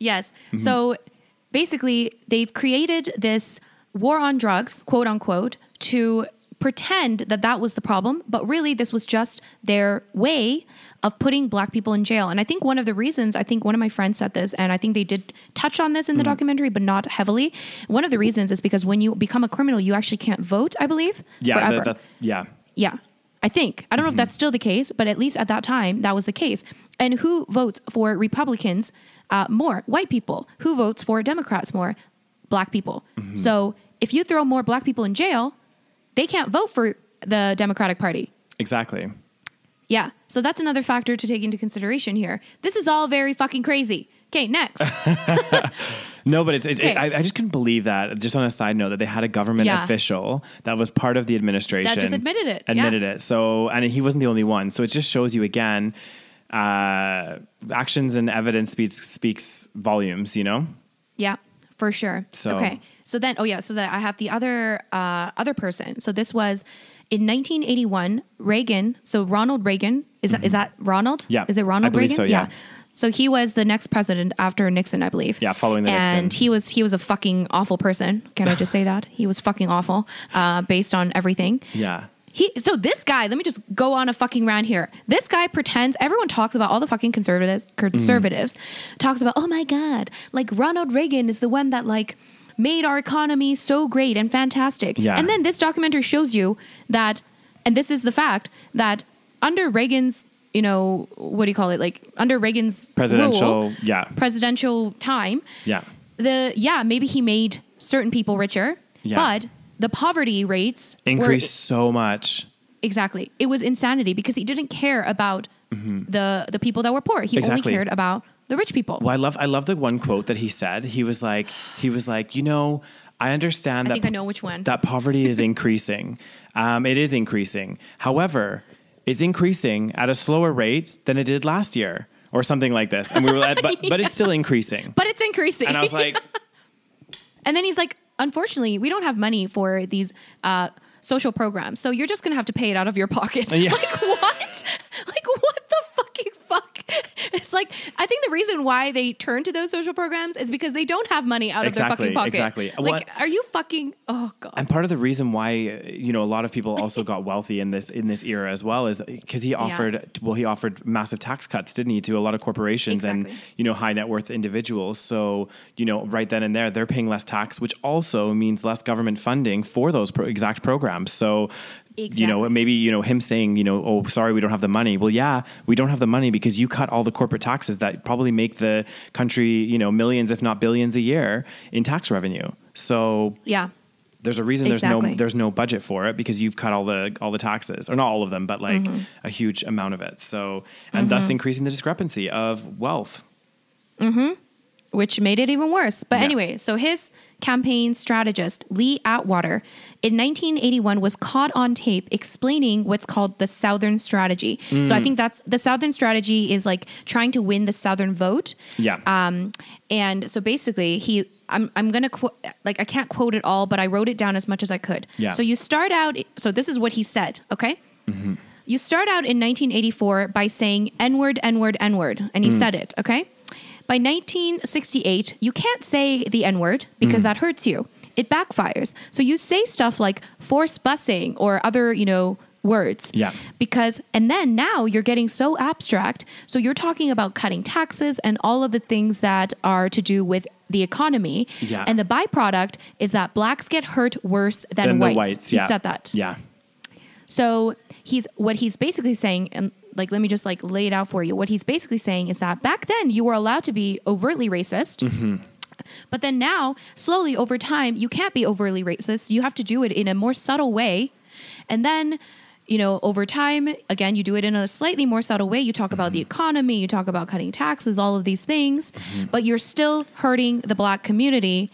Yes. Mm-hmm. So basically, they've created this war on drugs, quote unquote, to pretend that that was the problem, but really this was just their way of putting black people in jail. And I think one of the reasons, I think one of my friends said this, and I think they did touch on this in Mm-hmm. the documentary, but not heavily. One of the reasons is because when you become a criminal, you actually can't vote, I believe, Yeah. forever. that- that- yeah. Yeah. I think. I don't know if that's still the case, but at least at that time, that was the case. And who votes for Republicans uh, more? White people. Who votes for Democrats more? Black people. So if you throw more black people in jail, they can't vote for the Democratic Party. Exactly. Yeah. So that's another factor to take into consideration here. This is all very fucking crazy. Okay, next. No, but it's, it's Okay. it, I, I just couldn't believe that. Just on a side note, that they had a government Yeah. official that was part of the administration that just admitted it, yeah. Admitted it. So, and he wasn't the only one. So it just shows you again, uh, actions and evidence speaks speaks volumes. You know. Yeah, for sure. So- okay, so then, oh yeah, so that I have the other uh, other person. So this was in 1981. Reagan. So Ronald Reagan is that is that Ronald? Mm-hmm. Yeah, Is it Ronald Reagan? so, yeah. So he was the next president after Nixon, I believe. Yeah, following the and Nixon. he was he was a fucking awful person. Can I just say that he was fucking awful, uh, based on everything. Yeah. He so this guy, let me just go on a fucking rant here. This guy pretends everyone talks about all the fucking conservatives conservatives talks about, "Oh my god, like Ronald Reagan is the one that like made our economy so great and fantastic." Yeah. And then this documentary shows you that and this is the fact that under Reagan's, you know, what do you call it? Like under Reagan's Presidential. rule, Yeah. presidential time, Yeah. the yeah, maybe he made certain people richer, Yeah. but the poverty rates were Increased so much. Exactly. It was insanity because he didn't care about the the people that were poor. He Mm-hmm. Exactly. only cared about the rich people. Well, I love I love the one quote that he said. He was like he was like, you know, I understand I that think I know which one. that poverty is increasing. Um, it is increasing. However, it's increasing at a slower rate than it did last year, or something like this. And we were, like, but but it's still increasing. but it's increasing. And I was like, and then he's like, unfortunately, we don't have money for these uh, social programs, so you're just gonna have to pay it out of your pocket. Yeah. Like what? like what the fucking fuck? It's like I think the reason why they turn to those social programs is because they don't have money out of their fucking pocket. exactly. Like, are you fucking? Oh god. and part of the reason why you know a lot of people also got wealthy in this in this era as well is because he offered well he offered massive tax cuts didn't he to a lot of corporations and you know high net worth individuals so you know right then and there they're paying less tax which also means less government funding for those pro- exact programs so you know maybe you know him saying you know oh sorry we don't have the money well yeah we don't have the money because you cut all the corporate taxes that probably make the country you know millions if not billions a year in tax revenue so yeah. there's a reason there's no there's no budget for it because you've cut all the all the taxes or not all of them but like Mm-hmm. a huge amount of it so and thus increasing the discrepancy of wealth which made it even worse. But Yeah. anyway, so his campaign strategist, Lee Atwater, in 1981 was caught on tape explaining what's called the Southern strategy. So I Mm. think that's the Southern strategy is like trying to win the Southern vote. yeah Um, and so basically, he, I'm, I'm gonna quote, like, I can't quote it all, but I wrote it down as much as I could. Yeah. So you start out, so this is what he said, okay? You start out in 1984 by saying N word, N word, N word, and he said it, okay? By 1968, you can't say the N word because hmm. that hurts you. it backfires. So you say stuff like force busing or other, you know, words. Yeah. Because, and then now you're getting so abstract. So you're talking about cutting taxes and all of the things that are to do with the economy. Yeah. And the byproduct is that blacks get hurt worse than, Then whites. whites. He yeah. said that. Yeah. So he's what he's basically saying, and like let me just like lay it out for you. What he's basically saying is that back then you were allowed to be overtly racist. Mm-hmm. But then now, slowly over time, you can't be overtly racist. You have to do it in a more subtle way. And then, you know, over time, again, you do it in a slightly more subtle way. You talk about the mm-hmm. economy, you talk about cutting taxes, all of these things, mm-hmm. but you're still hurting the black community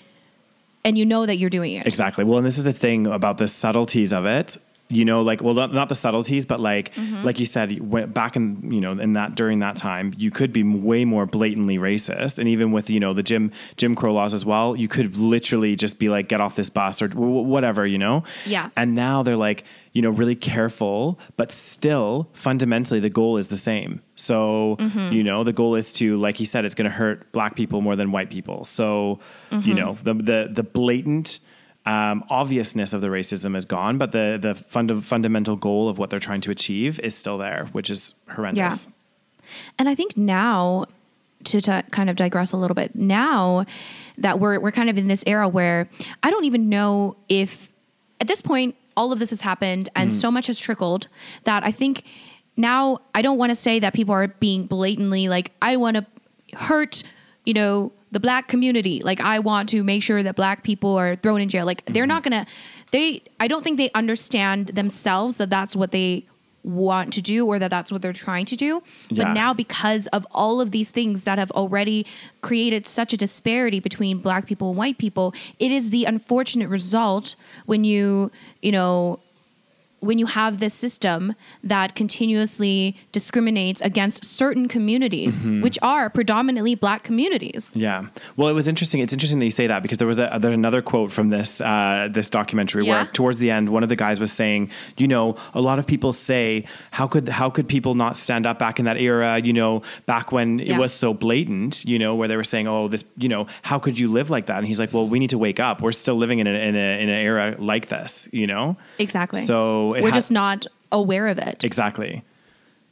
and you know that you're doing it. Exactly. Well, and this is the thing about the subtleties of it. You know, like well, not, not the subtleties, but like Mm-hmm. like you said, back in you know in that during that time, you could be way more blatantly racist, and even with you know the Jim Jim Crow laws as well, you could literally just be like, get off this bus or w- whatever, you know. Yeah. And now they're like, you know, really careful, but still fundamentally the goal is the same. So, Mm-hmm. you know, the goal is to, like he said, it's going to hurt black people more than white people. So, Mm-hmm. you know, the, the, the blatant, um, obviousness of the racism is gone, but the, the funda- fundamental goal of what they're trying to achieve is still there, which is horrendous. Yeah. And I think now, to, to kind of digress a little bit, now that we're we're kind of in this era where I don't even know if at this point all of this has happened and so much has trickled that I think now I don't want to say that people are being blatantly like I want to hurt, you know, the black community. Like I want to make sure that black people are thrown in jail. Like they're mm-hmm. not going to they I don't think they understand themselves that that's what they want to do or that that's what they're trying to do. Yeah. But now because of all of these things that have already created such a disparity between black people and white people, it is the unfortunate result when you, you know, when you have this system that continuously discriminates against certain communities, Mm-hmm. which are predominantly black communities. Yeah. Well, it was interesting. It's interesting that you say that because there was a, there's another quote from this uh, this documentary Yeah. where towards the end, one of the guys was saying, you know, a lot of people say, how could how could people not stand up back in that era? You know, back when it was so blatant. You know, where they were saying, oh, this, you know, how could you live like that? And he's like, well, we need to wake up. We're still living in a, in, a, in an era like this. You know. Exactly. So we're ha- just not aware of it. exactly.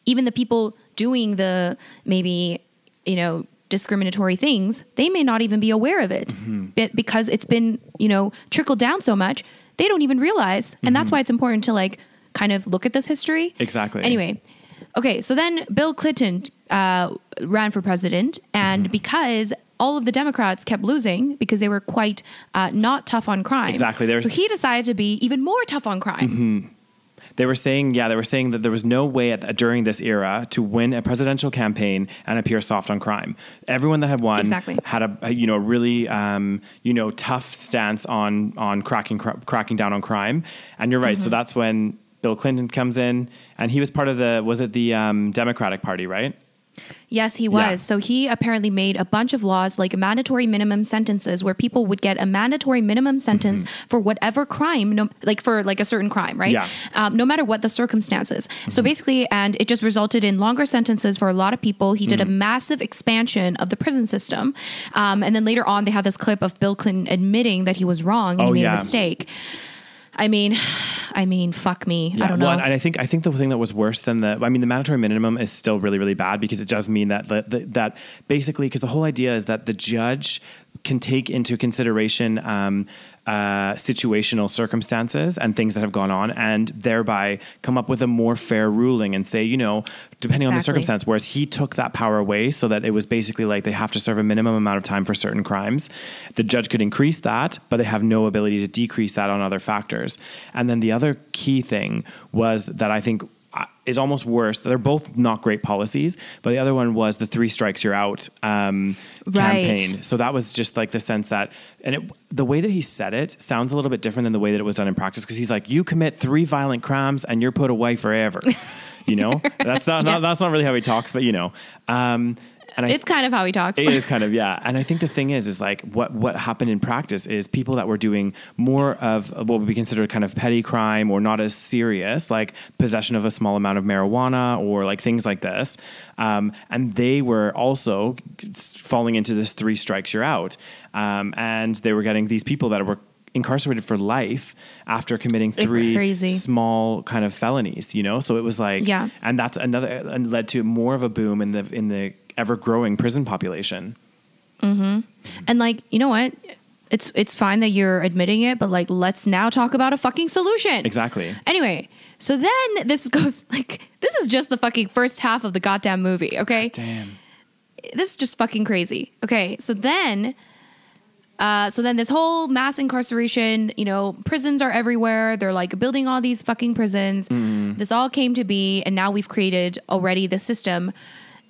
even the people doing the maybe you know discriminatory things they may not even be aware of it Mm-hmm. but because it's been you know trickled down so much they don't even realize and that's why it's important to like kind of look at this history Mm-hmm. Exactly. anyway okay so then bill clinton uh, ran for president and Mm-hmm. because all of the democrats kept losing because they were quite uh, not tough on crime Exactly. They were- so he decided to be even more tough on crime They were saying, yeah, they were saying that there was no way at, during this era to win a presidential campaign and appear soft on crime. Everyone that had won Exactly. had a, a, you know really um, you know tough stance on on cracking cr- cracking down on crime. And you're right. So that's when Bill Clinton comes in, and he was part of the was it the um, Democratic Party, right? Yes, he was. Yeah. So he apparently made a bunch of laws like mandatory minimum sentences where people would get a mandatory minimum sentence for whatever crime, no, like for like a certain crime, right? Yeah. Um, no matter what the circumstances. So basically, and it just resulted in longer sentences for a lot of people. He did a massive expansion of the prison system. Um, and then later on, they have this clip of Bill Clinton admitting that he was wrong and Oh, he made yeah. a mistake. I mean, I mean, fuck me. I don't know. Well, and I think I think the thing that was worse than the I mean the mandatory minimum is still really really bad because it does mean that that, that, that basically because the whole idea is that the judge can take into consideration um, uh, situational circumstances and things that have gone on and thereby come up with a more fair ruling and say you know depending on the circumstance whereas he took that power away so that it was basically like they have to serve a minimum amount of time for certain crimes the judge could increase that but they have no ability to decrease that on other factors. And then the other key thing was that i think is almost worse they're both not great policies but the other one was the three strikes you're out um, Right. campaign so that was just like the sense that and it, the way that he said it sounds a little bit different than the way that it was done in practice because he's like you commit three violent crimes and you're put away forever you know that's not, Yeah. not that's not really how he talks but you know um, and I, it's kind of how he talks. it is kind of yeah, and I think the thing is, is like what what happened in practice is people that were doing more of what would be considered kind of petty crime or not as serious, like possession of a small amount of marijuana or like things like this, um, and they were also falling into this three strikes you're out, um, and they were getting these people that were incarcerated for life after committing three small kind of felonies. You know, so it was like Yeah. and that's another and led to more of a boom in the in the ever growing prison population. And like, you know what? It's it's fine that you're admitting it, but like let's now talk about a fucking solution. Exactly. Anyway, so then this goes like this is just the fucking first half of the goddamn movie, okay? Damn. this is just fucking crazy. Okay, so then, uh, so then this whole mass incarceration, you know, prisons are everywhere. They're like building all these fucking prisons. This all came to be, and now we've created already the system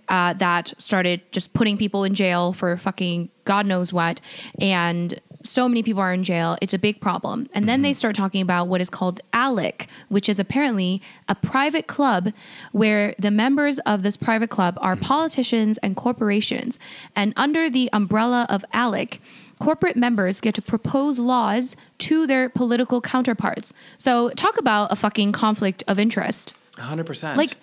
uh, that started just putting people in jail for fucking God knows what, and so many people are in jail. It's a big problem. And then they start talking about what is called ALEC, which is apparently a private club where the members of this private club are politicians and corporations. And under the umbrella of ALEC, corporate members get to propose laws to their political counterparts. So talk about a fucking conflict of interest. 100%. Like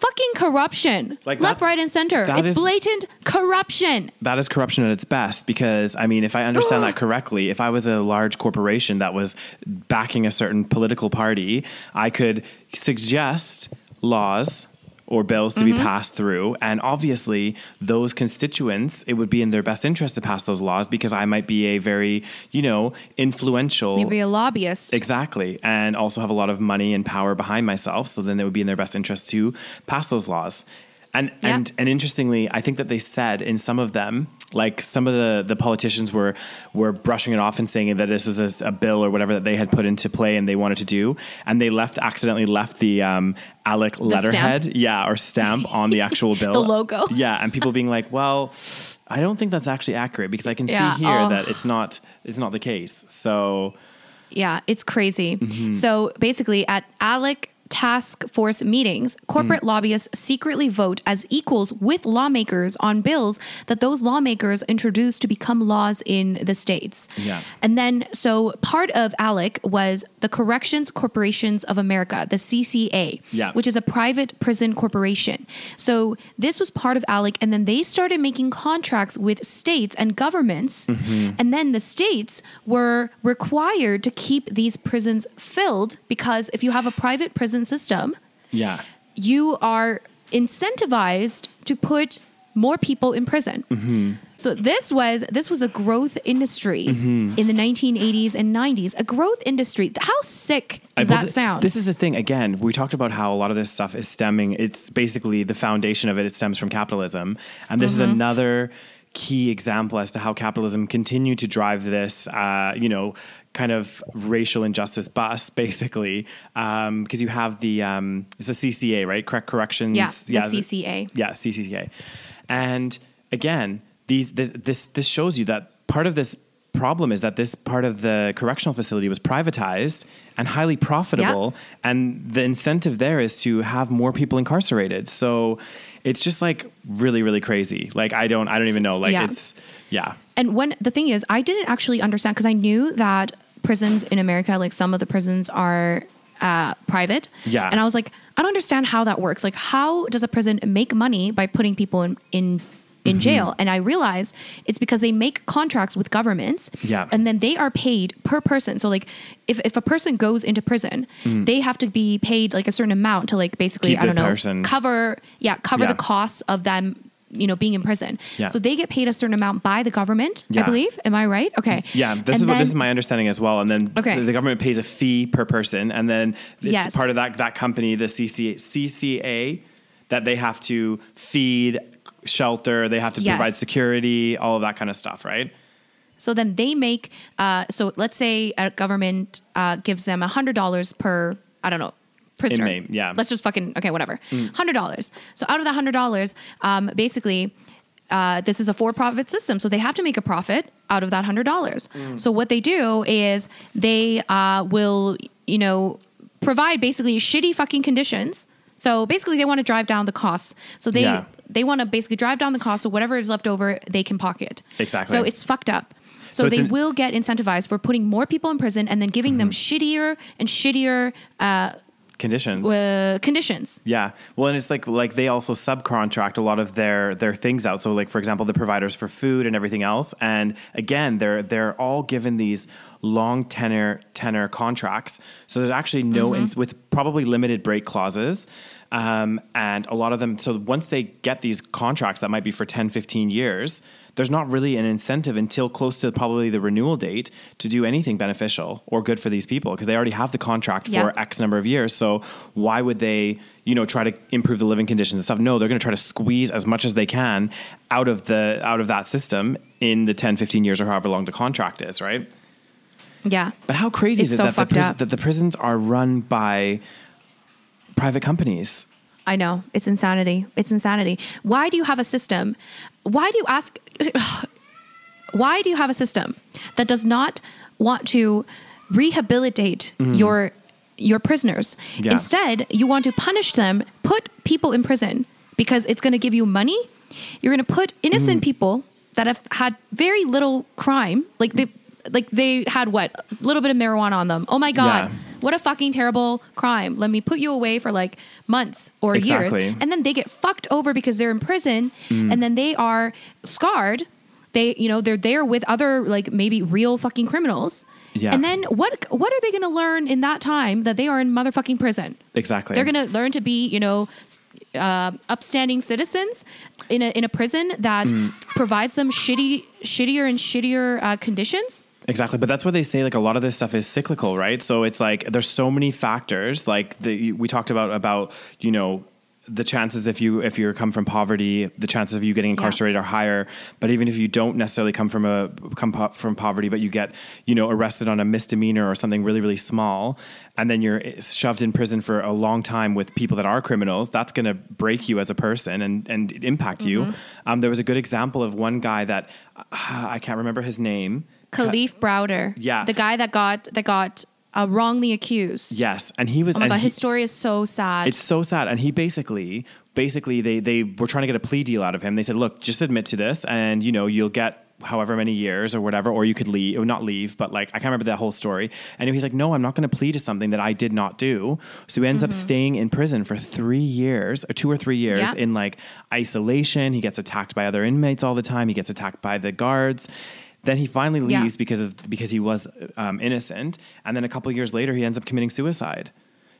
fucking corruption. Like, left, right, and center. It's is- blatant corruption. that is corruption at its best because I mean, if I understand that correctly, if I was a large corporation that was backing a certain political party, I could suggest laws or bills to be mm-hmm. passed through. And obviously, those constituents, it would be in their best interest to pass those laws because I might be a very, you know, influential. Maybe a lobbyist. Exactly. And also have a lot of money and power behind myself. So then it would be in their best interest to pass those laws. And Yeah. and and interestingly, I think that they said in some of them, like some of the, the politicians were were brushing it off and saying that this was a, a bill or whatever that they had put into play and they wanted to do, and they left accidentally left the um, ALEC letterhead, yeah, or stamp on the actual bill, The logo. yeah, and people being like, well. I don't think that's actually accurate because I can Yeah, see here oh. that it's not it's not the case. So Yeah, it's crazy. Mm-hmm. So basically, at ALEC task force meetings, Mm. corporate lobbyists secretly vote as equals with lawmakers on bills that those lawmakers introduce to become laws in the states. Yeah. And then, so part of ALEC was the Corrections Corporations of America, the CCA, Yeah. which is a private prison corporation. So this was part of ALEC, and then they started making contracts with states and governments, and then the states were required to keep these prisons filled because if you have a private prison system, yeah, you are incentivized to put more people in prison. So this was this was a growth industry in the 1980s and 90s. A growth industry. How sick does Well, that th- sound? This is the thing. Again, we talked about how a lot of this stuff is stemming. It's basically the foundation of it. It stems from capitalism, and this is Mm-hmm. another key example as to how capitalism continued to drive this. Uh, you know. Kind of racial injustice bus, basically, because you have the um, it's a CCA, right? Correct corrections. Yeah, the CCA. Yeah, CCCA. And again, these this, this this shows you that part of this problem is that this part of the correctional facility was privatized and highly profitable and the incentive there is to have more people incarcerated. So it's just like really really crazy. Like I don't I don't even know like Yeah. it's yeah. And when the thing is, I didn't actually understand because I knew that prisons in America, like some of the prisons are uh, private. Yeah. And I was like, I don't understand how that works. Like, how does a prison make money by putting people in in in Mm-hmm. jail? And I realized it's because they make contracts with governments. Yeah. And then they are paid per person. So like, if if a person goes into prison, they have to be paid like a certain amount to like basically. Keep I don't know person- cover yeah cover Yeah. the costs of them. You know, being in prison. Yeah. So they get paid a certain amount by the government, yeah. I believe. Am I right? Okay. Yeah, this And is what this is my understanding as well. And then Okay. the, the government pays a fee per person, and then it's Yes. part of that that company, the CCA, CCA, that they have to feed, shelter, they have to Yes. provide security, all of that kind of stuff, right? So then they make. Uh, so let's say a government uh, gives them a hundred dollars per. I don't know. Prisoner. Inmate, yeah. Mm. Let's just fucking okay, whatever. Hundred dollars. So out of the hundred dollars, um, basically, uh, this is a for-profit system, so they have to make a profit out of that hundred dollars. Mm. So what they do is they uh, will, you know, provide basically shitty fucking conditions. So basically, they want to drive down the costs. So they Yeah. they want to basically drive down the cost. So whatever is left over, they can pocket. Exactly. So it's fucked up. So, So it's they an- will get incentivized for putting more people in prison and then giving them Mm-hmm. shittier and shittier uh, conditions. uh, conditions. Yeah. Well, and it's like like they also subcontract a lot of their their things out. So like for example, the providers for food and everything else. And again, they're they're all given these long tenor tenor contracts. So there's actually no ins- with probably limited break clauses. Um, and a lot of them so once they get these contracts that might be for 10 15 years there's not really an incentive until close to probably the renewal date to do anything beneficial or good for these people because they already have the contract Yeah. for X number of years. So why would they, you know, try to improve the living conditions and stuff? No, they're going to try to squeeze as much as they can out of the out of that system in the 10, 15 years or however long the contract is, right? Yeah. But how crazy It's is it so that the, pris- that the prisons are run by private companies? I know. It's insanity. It's insanity. Why do you have a system? Why do you ask why do you have a system that does not want to rehabilitate your your prisoners? Mm-hmm. Yeah. Instead, you want to punish them, put people in prison because it's going to give you money. You're going to put innocent Mm. people that have had very little crime, like they like they had what a little bit of marijuana on them. Oh my god. Yeah. What a fucking terrible crime. Let me put you away for like months or Exactly. years. And then they get fucked over because they're in prison Mm. and then they are scarred. They, you know, they're there with other like maybe real fucking criminals. Yeah. And then what what are they going to learn in that time that they are in motherfucking prison? Exactly. They're going to learn to be, you know, uh, upstanding citizens in a in a prison that Mm. provides them shitty shittier and shittier uh, conditions. Exactly, but that's what they say. Like a lot of this stuff is cyclical, right? So it's like there's so many factors. Like the, we talked about about you know the chances if you if you come from poverty, the chances of you getting incarcerated are higher. But even if you don't necessarily come from a come po- from poverty, but you get you know arrested on a misdemeanor or something really really small, and then you're shoved in prison for a long time with people that are criminals, that's going to break you as a person and and impact you. Um, there was a good example of one guy that uh, I can't remember his name. Kalief Browder, Yeah. the guy that got that got uh, wrongly accused. Yes, and he was. Oh my god, he- his story is so sad. It's so sad, and he basically, basically, they they were trying to get a plea deal out of him. They said, "Look, just admit to this, and you know you'll get." However many years or whatever, or you could leave, or not leave, but like I can't remember that whole story. And he's like, "No, I'm not going to plead to something that I did not do." So he ends up staying in prison for three years, or two or three years, Yeah. in like isolation. He gets attacked by other inmates all the time. He gets attacked by the guards. Then he finally Yeah. leaves because of because he was um, innocent, and then a couple years later, he ends up committing suicide.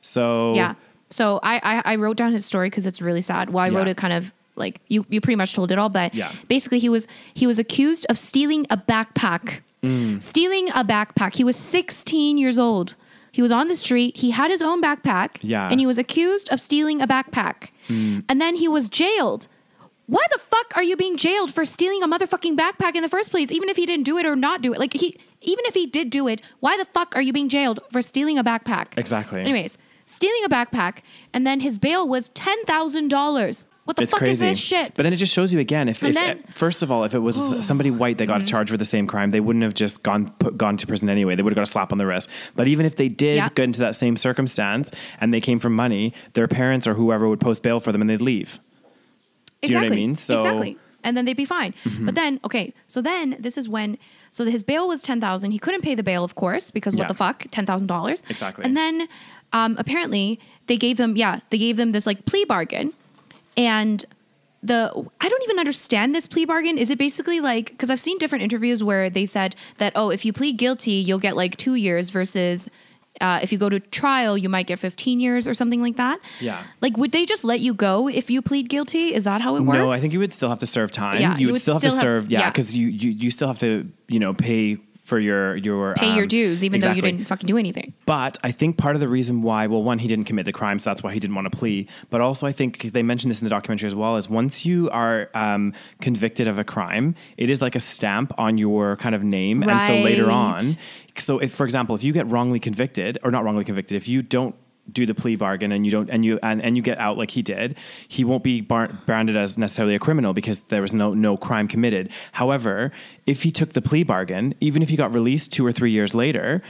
So yeah. So I, I I wrote down his story because it's really sad. Well, I wrote it kind of like you you pretty much told it all, but Yeah. basically he was he was accused of stealing a backpack. Mm. Stealing a backpack. He was 16 years old. He was on the street. He had his own backpack. Yeah. Mm. And he was accused of stealing a backpack. And then he was jailed. Why the fuck are you being jailed for stealing a motherfucking backpack in the first place? Even if he didn't do it or not do it. Like he even if he did do it, why the fuck are you being jailed for stealing a backpack? Exactly. Anyways, stealing a backpack, and then his bail was ten thousand dollars. What the it's fuck crazy. is this shit? But then it just shows you again if, if then- first of all, if it was somebody white that got mm-hmm. charged with the same crime, they wouldn't have just gone put, gone to prison anyway. They would have got a slap on the wrist. But even if they did Yeah. get into that same circumstance and they came from money, their parents or whoever would post bail for them and they'd leave. Do you know what I mean? So- Mm-hmm. exactly. And then they'd be fine. But then, okay, so then this is when so his bail was ten thousand. He couldn't pay the bail, of course, because Yeah. what the fuck, ten thousand dollars. Exactly. And then um, apparently they gave them, yeah, they gave them this like plea bargain, and the I don't even understand this plea bargain. Is it basically like because I've seen different interviews where they said that oh, if you plead guilty, you'll get like two years versus. Uh, if you go to trial, you might get 15 years or something like that. Yeah. Like, would they just let you go if you plead guilty? Is that how it works? No, I think you would still have to serve time. Yeah, you, you would would still have to have- serve, yeah, yeah. because you, you you still have to you know pay for your your pay your um, dues, even though you didn't fucking do anything. But I think part of the reason why, well, one, he didn't commit the crime, so that's why he didn't want to plea. But also, I think 'cause they mentioned this in the documentary as well, is once you are um, convicted of a crime, it is like a stamp on your kind of name, and so later on, so if, for example, if you get wrongly convicted, or not wrongly convicted, if you don't do the plea bargain and you don't and you and, and you get out like he did he won't be bar- branded as necessarily a criminal because there was no no crime committed however if he took the plea bargain even if he got released two or three years later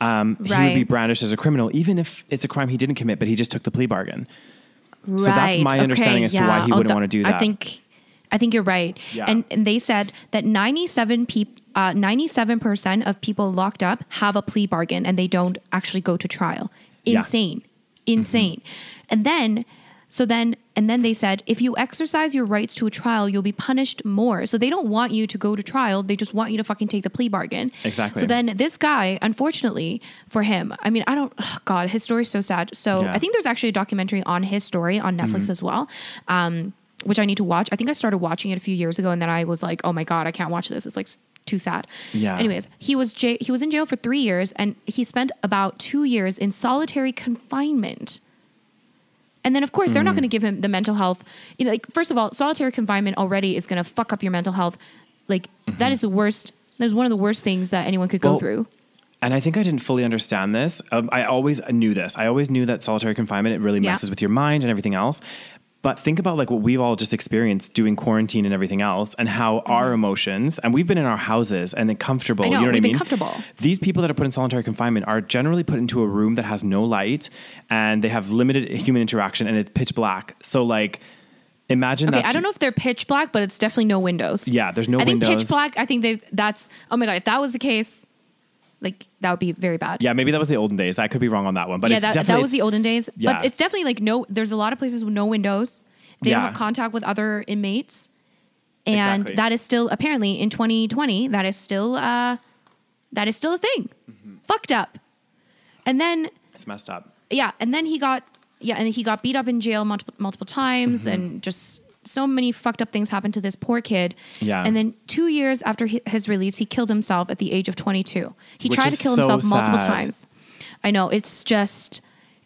um, he would be Right. brandished as a criminal, even if it's a crime he didn't commit, but he just took the plea bargain. right. So that's Right. my understanding as to why he I'll wouldn't do- want to do that. I think, I think you're right. Yeah. And, and they said that 97 peop, uh, 97% of people locked up have a plea bargain and they don't actually go to trial. Yeah. Insane. insane. And then, so then, and then they said, if you exercise your rights to a trial, you'll be punished more. So they don't want you to go to trial. They just want you to fucking take the plea bargain. Exactly. So then this guy, unfortunately for him, I mean, I don't, oh God, his story's so sad. So Yeah. I think there's actually a documentary on his story on Netflix as well. Um, which I need to watch. I think I started watching it a few years ago, and then I was like, "Oh my god, I can't watch this. It's like too sad." Yeah. Anyways, he was j- he was in jail for three years, and he spent about two years in solitary confinement. And then, of course, they're not Mm. going to give him the mental health. You know, like first of all, solitary confinement already is going to fuck up your mental health. Like that is the worst. That is one of the worst things that anyone could go Well, through. And I think I didn't fully understand this. Um, I always knew this. I always knew that solitary confinement it really Yeah. messes with your mind and everything else. But think about like what we've all just experienced doing quarantine and everything else, and how our emotions and we've been in our houses and then comfortable. Mm-hmm. I know, you know what I mean? comfortable. These people that are put in solitary confinement are generally put into a room that has no light and they have limited human interaction and it's pitch black. So like, imagine Okay, I don't know if they're pitch black, but it's definitely no windows. Yeah, there's no I think pitch black. I think they. That's oh my god. If that was the case, like that would be very bad. Yeah, maybe that was the olden days. I could be wrong on that one, but yeah, it's that, that was the olden days. Yeah. But it's definitely like no. There's a lot of places with no windows. They don't have contact with other inmates, and Exactly. that is still apparently in 2020. That is still uh, that is still a thing. Mm-hmm. Fucked up. And then it's messed up. yeah, and then he got yeah, and he got beat up in jail multiple multiple times, Mm-hmm. and just so many fucked up things happened to this poor kid. Yeah. And then two years after his release, he killed himself at the age of 22. He Which tried to kill so himself multiple sad. times. I know it's just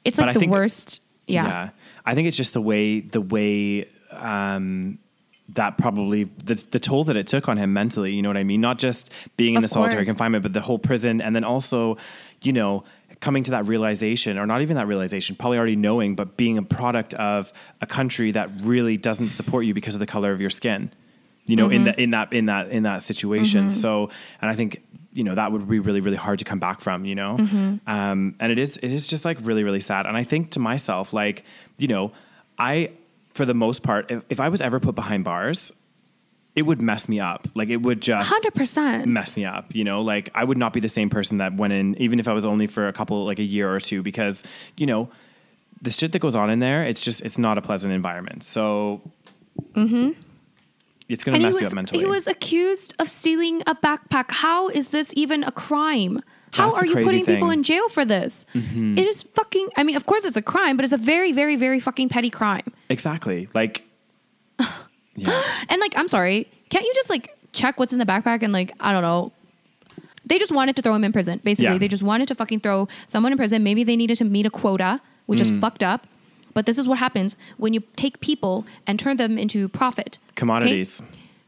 it's But like I the worst. Yeah. I think it's just the way the way um, that probably the the toll that it took on him mentally. You know what I mean? Not just being in Of the solitary course. confinement, but the whole prison, and then also, you know. Coming to that realization, or not even that realization, probably already knowing, but being a product of a country that really doesn't support you because of the color of your skin, you know, Mm-hmm. in that in that in that in that situation. So, and I think you know that would be really really hard to come back from. You know, Mm-hmm. um, and it is it is just like really really sad. And I think to myself, like you know, I for the most part, if, if I was ever put behind bars, it would mess me up. Like it would just 100%. mess me up. You know, like I would not be the same person that went in, even if I was only for a couple, like a year or two, because you know, the shit that goes on in there, it's just it's not a pleasant environment. So. Mhm. It's gonna And mess was, you up mentally. he was accused of stealing a backpack. How is this even a crime? How That's are you putting people in jail for this? It is fucking. I mean, of course it's a crime, but it's a very, very, very fucking petty crime. exactly like. Yeah. And like, I'm sorry, can't you just like check what's in the backpack and like, I don't know. They just wanted to throw him in prison. Basically, Yeah. they just wanted to fucking throw someone in prison. Maybe they needed to meet a quota, which Mm. is fucked up. But this is what happens when you take people and turn them into profit. Okay? Commodities.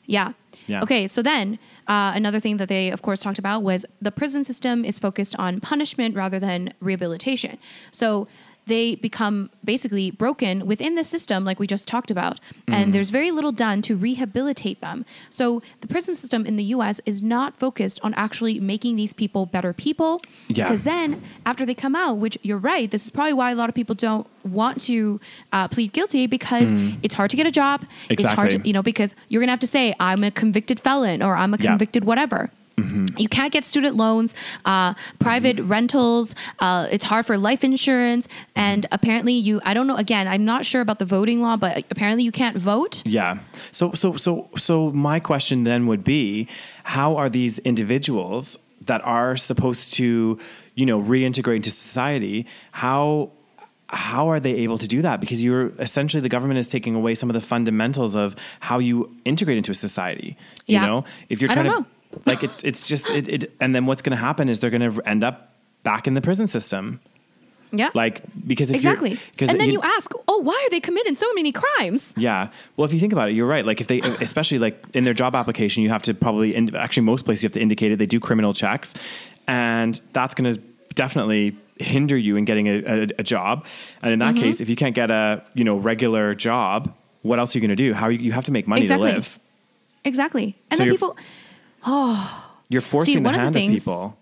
Yeah. Yeah. Okay. So then uh, another thing that they, of course, talked about was the prison system is focused on punishment rather than rehabilitation. So they become basically broken within the system, like we just talked about, Mm-hmm. and there's very little done to rehabilitate them. So the prison system in the U.S. is not focused on actually making these people better people. Yeah. Because then after they come out, which you're right, this is probably why a lot of people don't want to uh, plead guilty because it's hard to get a job. Exactly. It's hard to, Mm-hmm. You know, because you're going to have to say, I'm a convicted felon or I'm a Yeah. convicted whatever. You can't get student loans, uh, private Mm-hmm. rentals. Uh, it's hard for life insurance. And apparently, you, I don't know, again, I'm not sure about the voting law, but apparently you can't vote. Yeah. So so so so my question then would be how are these individuals that are supposed to, you know, reintegrate into society, how how are they able to do that? Because you're essentially the government is taking away some of the fundamentals of how you integrate into a society. Yeah. You know, if you're trying to like it's it's just it, it and then what's going to happen is they're going to end up back in the prison system. Yeah. Like because if exactly. because And then you ask, oh, why are they committing so many crimes? yeah. Well, if you think about it, you're right. Like if they, especially like in their job application, you have to probably, in, actually most places you have to indicate it. They do criminal checks, and that's going to definitely hinder you in getting a, a, a job. And in Mm-hmm. that case, if you can't get a you know regular job, what else are you going to do? How are you, you have to make money Exactly. to live. Exactly. And So then you're- people, You're forcing one the hand of, things- people.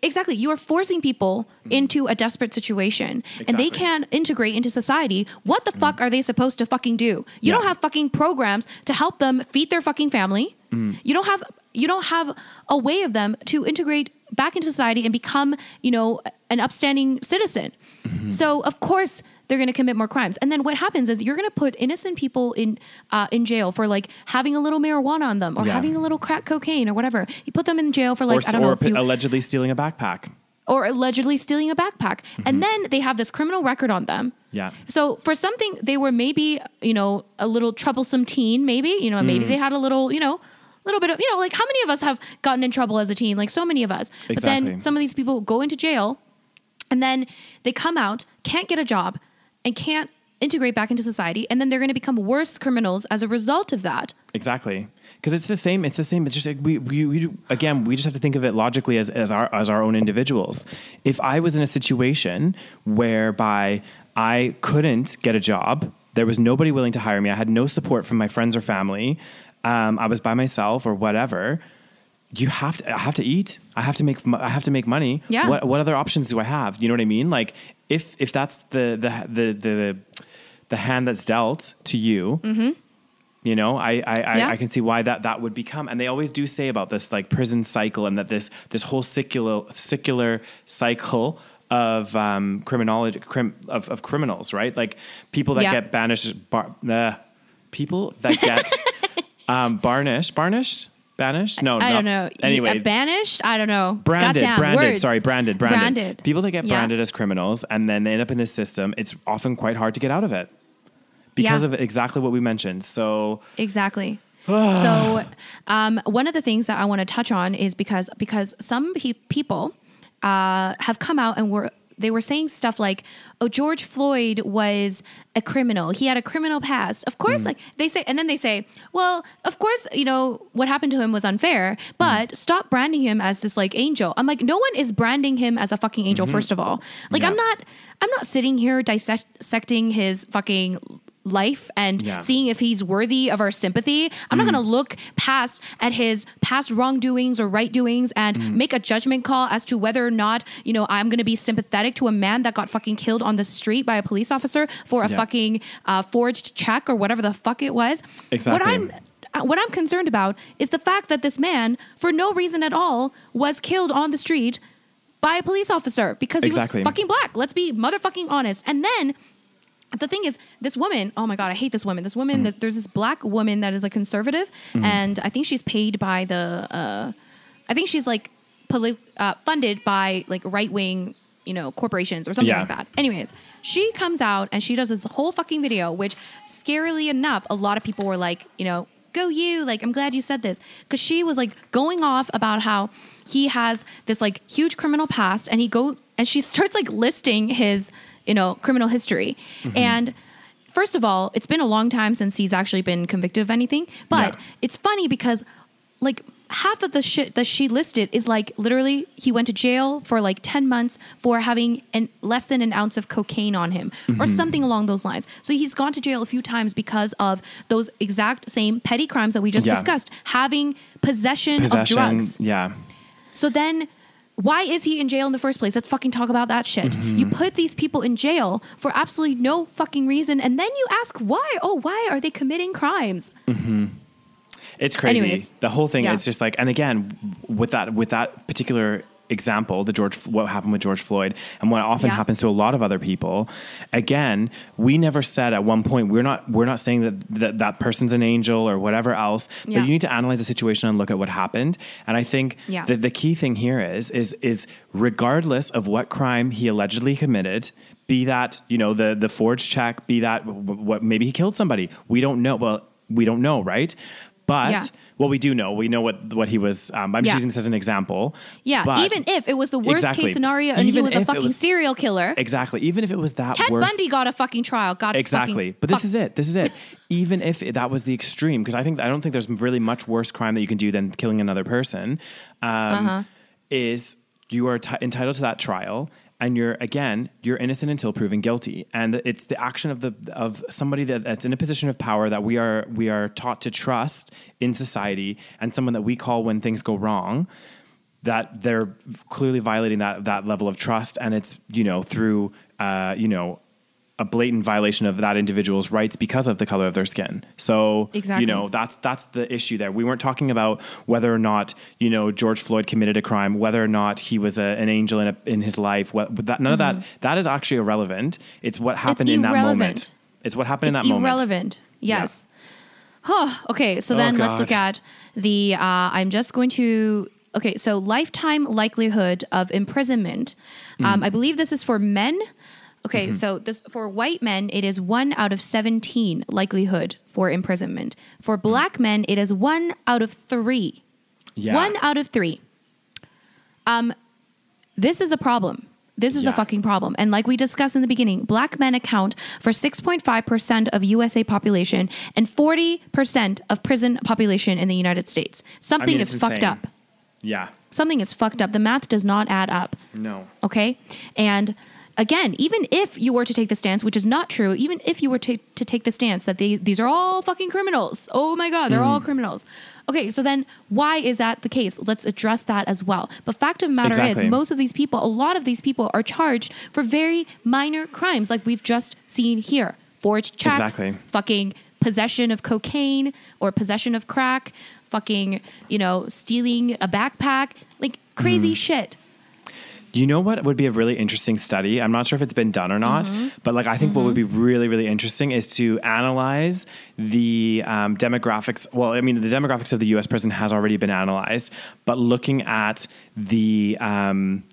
Exactly. You are forcing people mm. into a desperate situation and they can't integrate into society. What the mm. fuck are they supposed to fucking do? You Yeah. don't have fucking programs to help them feed their fucking family. Mm. You don't have you don't have a way of them to integrate back into society and become, you know, an upstanding citizen. Mm-hmm. So of course they're going to commit more crimes. And then what happens is you're going to put innocent people in uh, in jail for like having a little marijuana on them or Yeah. having a little crack cocaine or whatever. You put them in jail for or like I don't know or a few, allegedly stealing a backpack. or allegedly stealing a backpack. And then they have this criminal record on them. Yeah. So for something they were maybe, you know, a little troublesome teen, maybe, you know, maybe they had a little, you know, a little bit of, you know, like how many of us have gotten in trouble as a teen? Like so many of us. Exactly. But then some of these people go into jail and then they come out, can't get a job and can't integrate back into society and then they're going to become worse criminals as a result of that. Exactly. Because it's the same. It's the same. It's just like we, we, we again, we just have to think of it logically as, as our as our own individuals. If I was in a situation whereby I couldn't get a job, there was nobody willing to hire me. I had no support from my friends or family. Um, I was by myself or whatever. You have to. I have to eat. I have to make. I have to make money. Yeah. What What other options do I have? You know what I mean? Like if if that's the the the the, the hand that's dealt to you. You know, I I, Mm-hmm. Yeah. I I can see why that that would become, and they always do say about this like prison cycle, and that this this whole secular secular cycle of um, criminology crim, of of criminals, right? Like people that Yeah. get banished, bar, uh, people that get um, barnished, barnished, banished. No, I not- don't know. Anyway, Uh, banished? I don't know. branded, branded. words. Sorry, branded, branded, Branded. People that get Yeah. branded as criminals and then they end up in this system. It's often quite hard to get out of it because Yeah. of exactly what we mentioned. So Exactly. so, um, one of the things that I want to touch on is because because some pe- people uh, have come out and were they were saying stuff like, "Oh, George Floyd was a criminal. He had a criminal past." Of course, mm. like they say, and then they say, "Well, of course, you know what happened to him was unfair, but mm. stop branding him as this like angel." I'm like, no one is branding him as a fucking angel. Mm-hmm. First of all, like Yeah. I'm not, I'm not sitting here dissecting his fucking life and Yeah. seeing if he's worthy of our sympathy. I'm not going to look past at his past wrongdoings or right doings and make a judgment call as to whether or not, you know, I'm going to be sympathetic to a man that got fucking killed on the street by a police officer for a Yeah. fucking uh, forged check or whatever the fuck it was. Exactly. What I'm uh, what I'm concerned about is the fact that this man, for no reason at all, was killed on the street by a police officer because he Exactly. was fucking black. Let's be motherfucking honest. And then the thing is, this woman, oh my God, I hate this woman. This woman, Mm-hmm. there's this black woman that is like conservative, and I think she's paid by the, uh, I think she's like poli- uh, funded by like right wing, you know, corporations or something Yeah. like that. Anyways, she comes out and she does this whole fucking video, which scarily enough, a lot of people were like, you know, go you. Like, I'm glad you said this. Because she was like going off about how he has this like huge criminal past and he goes and she starts like listing his, you know, criminal history. Mm-hmm. And first of all, it's been a long time since he's actually been convicted of anything. But Yeah. it's funny because like half of the shit that she listed is like literally he went to jail for like 10 months for having an less than an ounce of cocaine on him or mm-hmm. something along those lines so he's gone to jail a few times because of those exact same petty crimes that we just Yeah. discussed having possession, possession. of drugs Yeah. so then why is he in jail in the first place? Let's fucking talk about that shit. Mm-hmm. You put these people in jail for absolutely no fucking reason, and then you ask why? Oh, why are they committing crimes? It's crazy. Anyways, the whole thing yeah. is just like, and again, with that with that particular example, the George, what happened with George Floyd, and what often Yeah. happens to a lot of other people. Again, we never said at one point we're not we're not saying that that, that person's an angel or whatever else, Yeah. but you need to analyze the situation and look at what happened. And I think Yeah. that the key thing here is is is regardless of what crime he allegedly committed. Be that you know the the forged check, be that what maybe he killed somebody. We don't know. Well, we don't know, right? But. Well, we do know. We know what what he was. Um, I'm Yeah. just using this as an example. Yeah, But- even if it was the worst Exactly. case scenario and he was a fucking was- serial killer, exactly, even if it was that Ted Bundy got a fucking trial. God exactly. fucking But this fuck. is it. This is it. even if it- that was the extreme, because I think I don't think there's really much worse crime that you can do than killing another person. Um, Uh-huh. Is you are t- entitled to that trial. And you're again, you're innocent until proven guilty, and it's the action of the of somebody that, that's in a position of power that we are we are taught to trust in society, and someone that we call when things go wrong, that they're clearly violating that that level of trust, and it's you know through uh, you know a blatant violation of that individual's rights because of the color of their skin. So Exactly. you know that's that's the issue there. We weren't talking about whether or not you know George Floyd committed a crime, whether or not he was a, an angel in, a, in his life. What that, none of that that is actually irrelevant. It's what happened in that moment. Mm-hmm. It's what happened in it's that moment. irrelevant. Yes. Huh. Okay. So then let's look at the. Uh, I'm just going to. Okay. So lifetime likelihood of imprisonment. Mm. Um, I believe this is for men. Okay. Mm-hmm. So this for white men, it is one out of seventeen likelihood for imprisonment. For black men, it is one out of three. Yeah. One out of three. Um, this is a problem. This is Yeah. a fucking problem. And like we discussed in the beginning, black men account for 6.5% of USA population and 40% of prison population in the United States. Something mean, is fucked up. Yeah. Something is fucked up. The math does not add up. No. Okay. And again, even if you were to take the stance, which is not true, even if you were to, to take the stance that they, these are all fucking criminals. Oh my God, they're Mm. all criminals. Okay, so then why is that the case? Let's address that as well. But fact of the matter Exactly. is, most of these people, a lot of these people are charged for very minor crimes, like we've just seen here forged checks, Exactly. fucking possession of cocaine or possession of crack, fucking, you know, stealing a backpack, like crazy Mm. shit. You know what would be a really interesting study? I'm not sure if it's been done or not, Mm-hmm. but like I think what would be really, really interesting is to analyze the um, demographics. Well, I mean, the demographics of the U.S. prison has already been analyzed, but looking at the um,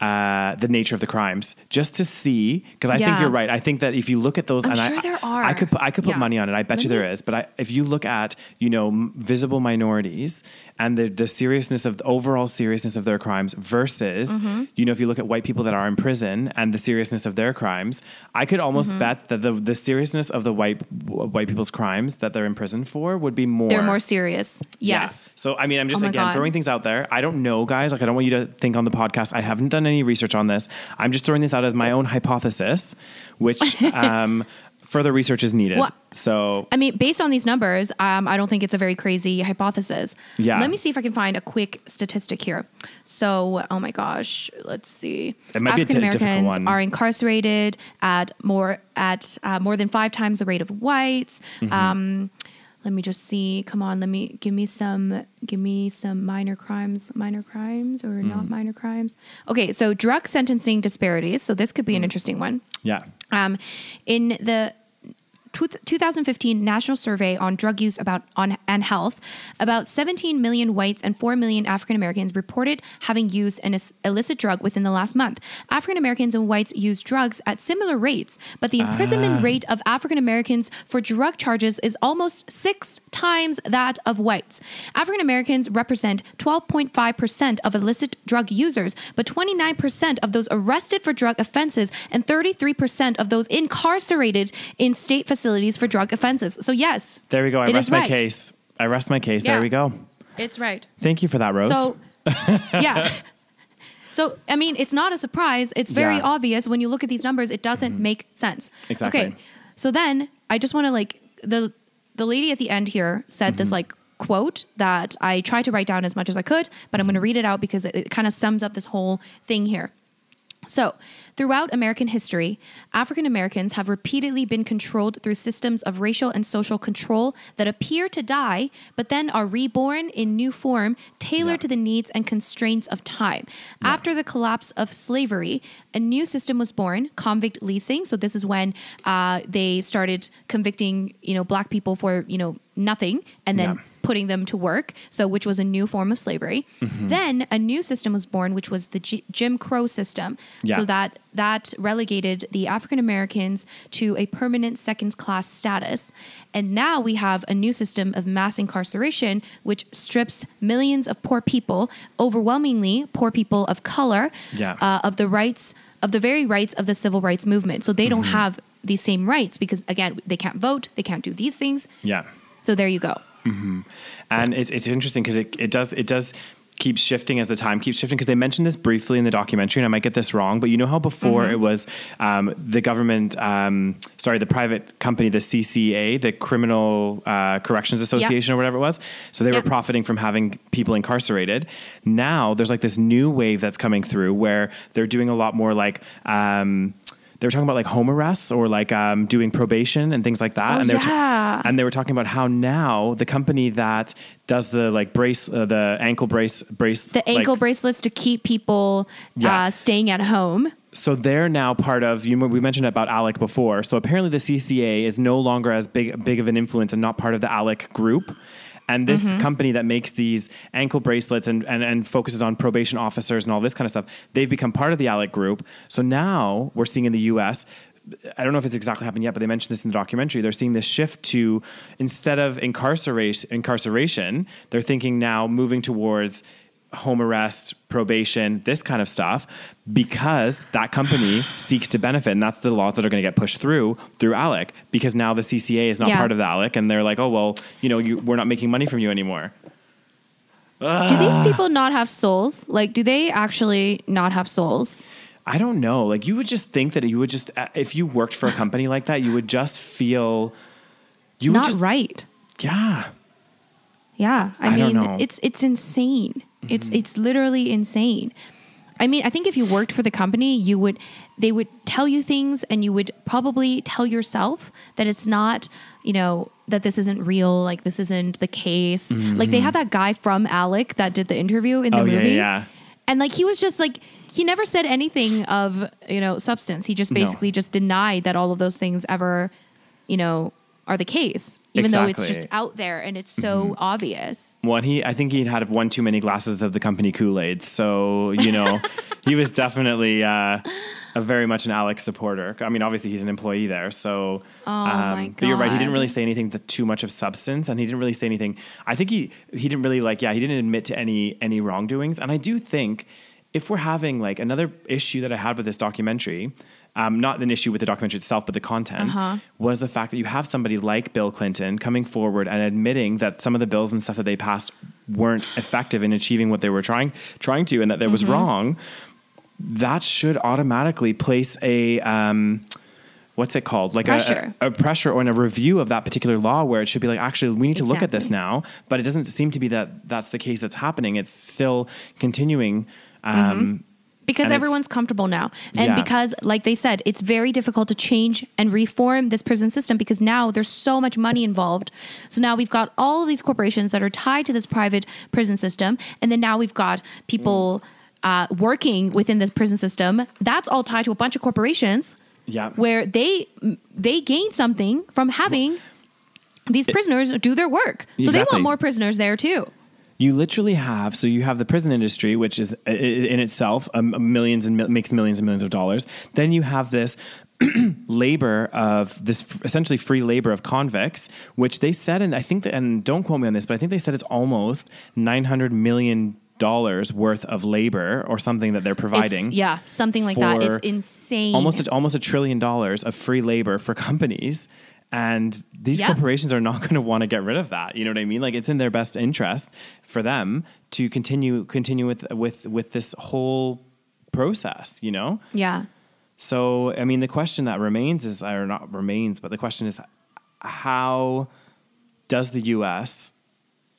uh, the nature of the crimes, just to see, because I think you're right. I think that if you look at those, I'm and sure I, there I could put, I could put Yeah. money on it. I bet you there is. But I, if you look at you know m- visible minorities and the the seriousness of the overall seriousness of their crimes versus Mm-hmm. you know if you look at white people that are in prison and the seriousness of their crimes, I could almost Mm-hmm. bet that the the seriousness of the white white people's crimes that they're in prison for would be more. They're more serious. Yeah. Yes. So I mean, I'm just Oh again God. throwing things out there. I don't know, guys. Like I don't want you to think on the podcast. I haven't done any research on this. I'm just throwing this out as my own hypothesis, which um, further research is needed. Well, so I mean, based on these numbers, um, I don't think it's a very crazy hypothesis. Yeah. Let me see if I can find a quick statistic here. So, oh my gosh, let's see. It might be a di- difficult Americans one. are incarcerated at more at uh, more than five times the rate of whites. Mm-hmm. Um, let me just see. Come on, let me give me some give me some minor crimes, minor crimes or Mm. not minor crimes. Okay, so drug sentencing disparities. So this could Mm. be an interesting one. yeah, Um, in the 2015 national survey on drug use about on and health, about 17 million whites and 4 million African Americans reported having used an illicit drug within the last month. African Americans and whites use drugs at similar rates, but the imprisonment ah. rate of African Americans for drug charges is almost six times that of whites. African Americans represent 12.5% of illicit drug users, but 29% of those arrested for drug offenses and 33% of those incarcerated in state facilities for drug offenses. So, yes. there we go. I rest my right. case. I rest my case. Yeah. There we go. It's right. Thank you for that, Rose. So, yeah. So, I mean, it's not a surprise. It's very Yeah. Mm-hmm. obvious when you look at these numbers, it doesn't make sense. Exactly. Okay. So then I just want to like the the lady at the end here said Mm-hmm. this like quote that I tried to write down as much as I could, but I'm going to read it out because it, it kind of sums up this whole thing here. So, throughout American history, African Americans have repeatedly been controlled through systems of racial and social control that appear to die, but then are reborn in new form, tailored Yeah. to the needs and constraints of time. After the collapse of slavery, a new system was born, convict leasing. So, this is when uh, they started convicting, you know, black people for, you know, nothing and then Yeah. putting them to work, so which was a new form of slavery. Mm-hmm. Then a new system was born, which was the G- Jim Crow system. Yeah. So that that relegated the African Americans to a permanent second class status. And now we have a new system of mass incarceration, which strips millions of poor people, overwhelmingly poor people of color, Yeah. uh, of the rights of the very rights of the civil rights movement. So they don't Mm-hmm. have these same rights because again, they can't vote, they can't do these things. yeah. So there you go. and it's it's interesting because it, it does it does keep shifting as the time keeps shifting because they mentioned this briefly in the documentary and I might get this wrong but you know how before Mm-hmm. it was um, the government um, sorry the private company the CCA the Criminal uh, Corrections Association or whatever it was so they were profiting from having people incarcerated. Now there's like this new wave that's coming through where they're doing a lot more like um, they were talking about like home arrests or like um, doing probation and things like that. Oh, and they were ta- yeah. and they were talking about how now the company that does the like brace, uh, the ankle brace, brace, The ankle like, bracelets to keep people Yeah. uh, staying at home. so they're now part of you. We mentioned about ALEC before. So apparently the CCA is no longer as big big of an influence and not part of the ALEC group. And this Mm-hmm. company that makes these ankle bracelets and, and, and focuses on probation officers and all this kind of stuff, they've become part of the ALEC group. So now we're seeing in the US, I don't know if it's exactly happened yet, but they mentioned this in the documentary. They're seeing this shift to instead of incarceration, incarceration, they're thinking now moving towards home arrest, probation, this kind of stuff, because that company seeks to benefit, and that's the laws that are going to get pushed through through ALEC. Because now the CCA is not Yeah. part of the ALEC, and they're like, oh well, you know, you, we're not making money from you anymore. Do Ah. these people not have souls? Like, do they actually not have souls? I don't know. Like you would just think that you would just uh, if you worked for a company like that, you would just feel you would not just right. yeah. Yeah, I, I mean, it's it's insane. It's it's literally insane. I mean, I think if you worked for the company, you would they would tell you things, and you would probably tell yourself that it's not, you know, that this isn't real, like this isn't the case. Like they had that guy from ALEC that did the interview in the Mm-hmm. Oh, movie, yeah, yeah. and like he was just like he never said anything of you know substance. He just No. basically just denied that all of those things ever, you know, are the case, even though it's just out there and it's so obvious. One he I think he'd had one too many glasses of the company Kool-Aid. So, you know, he was definitely uh a very much an ALEC supporter. I mean, obviously he's an employee there, so. um, Oh, my But you're right. He didn't really say anything that too much of substance, and he didn't really say anything. I think he he didn't really like. Yeah, he didn't admit to any any wrongdoings. And I do think if we're having like another issue that I had with this documentary. Um, not an issue with the documentary itself, but the content Uh-huh. was the fact that you have somebody like Bill Clinton coming forward and admitting that some of the bills and stuff that they passed weren't effective in achieving what they were trying trying to, and that there was Mm-hmm. wrong that should automatically place a um, what's it called like Pressure. A, a, pressure or in a review of that particular law where it should be like actually we need to look at this now but it doesn't seem to be that that's the case that's happening it's still continuing um, because And everyone's comfortable now. And Yeah. because like they said it's very difficult to change and reform this prison system because now there's so much money involved. So now we've got all of these corporations that are tied to this private prison system. And then now we've got people uh, working within the prison system. That's all tied to a bunch of corporations yeah. where they they gain something from having these prisoners do their work. So they want more prisoners there too You literally have so you have the prison industry, which is in itself um, millions and mil- makes millions and millions of dollars. Then you have this labor of this f- essentially free labor of convicts, which they said, and I think that, and don't quote me on this, but I think they said it's almost nine hundred million dollars worth of labor or something that they're providing. It's- yeah something like that it's insane almost a, almost a trillion dollars of free labor for companies and these Yeah. corporations are not going to want to get rid of that you know what i mean like it's in their best interest for them to continue continue with with with this whole process you know yeah so i mean the question that remains is or not remains but the question is how does the us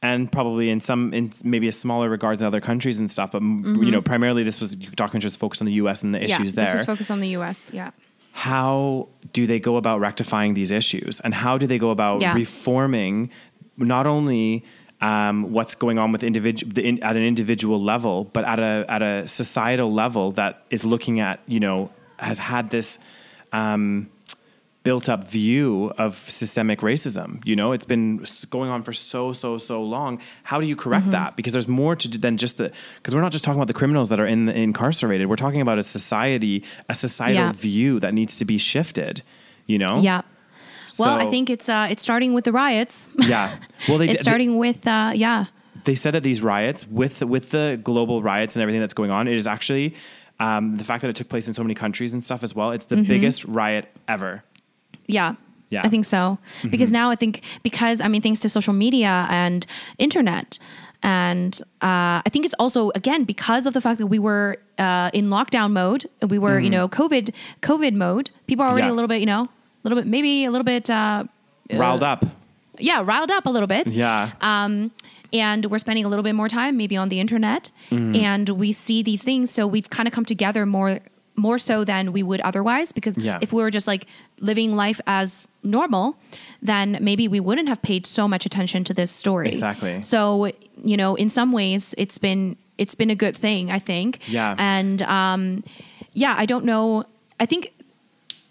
and probably in some in maybe a smaller regards in other countries and stuff but m you know primarily this was documentary was focused on the us and the issues Mm-hmm. yeah, there This was focused on the U.S. Yeah. How do they go about rectifying these issues and how do they go about Yeah. reforming not only um, what's going on with individual in, at an individual level but at a at a societal level that is looking at you know has had this um, built up view of systemic racism you know it's been going on for so so so long how do you correct Mm-hmm. that because there's more to do than just the because we're not just talking about the criminals that are in incarcerated we're talking about a society a societal Yeah. view that needs to be shifted you know Yeah. Well, I think it's uh, it's starting with the riots. yeah well they it's d- starting with uh, yeah. they said that these riots with with the global riots and everything that's going on it is actually um, the fact that it took place in so many countries and stuff as well it's the Mm-hmm. biggest riot ever Yeah. Yeah. Mm-hmm. I think so. Because now I think because I mean thanks to social media and internet and uh, I think it's also again because of the fact that we were uh, in lockdown mode, we were you know COVID COVID mode. People are already Mm-hmm. Yeah. a little bit you know a little bit maybe a little bit uh, riled up yeah riled up a little bit. yeah um, and we're spending a little bit more time maybe on the internet Mm-hmm. and we see these things so we've kind of come together more more so than we would otherwise because Yeah. if we were just like living life as normal then maybe we wouldn't have paid so much attention to this story Exactly. so you know in some ways it's been it's been a good thing i think Yeah. and um yeah i don't know i think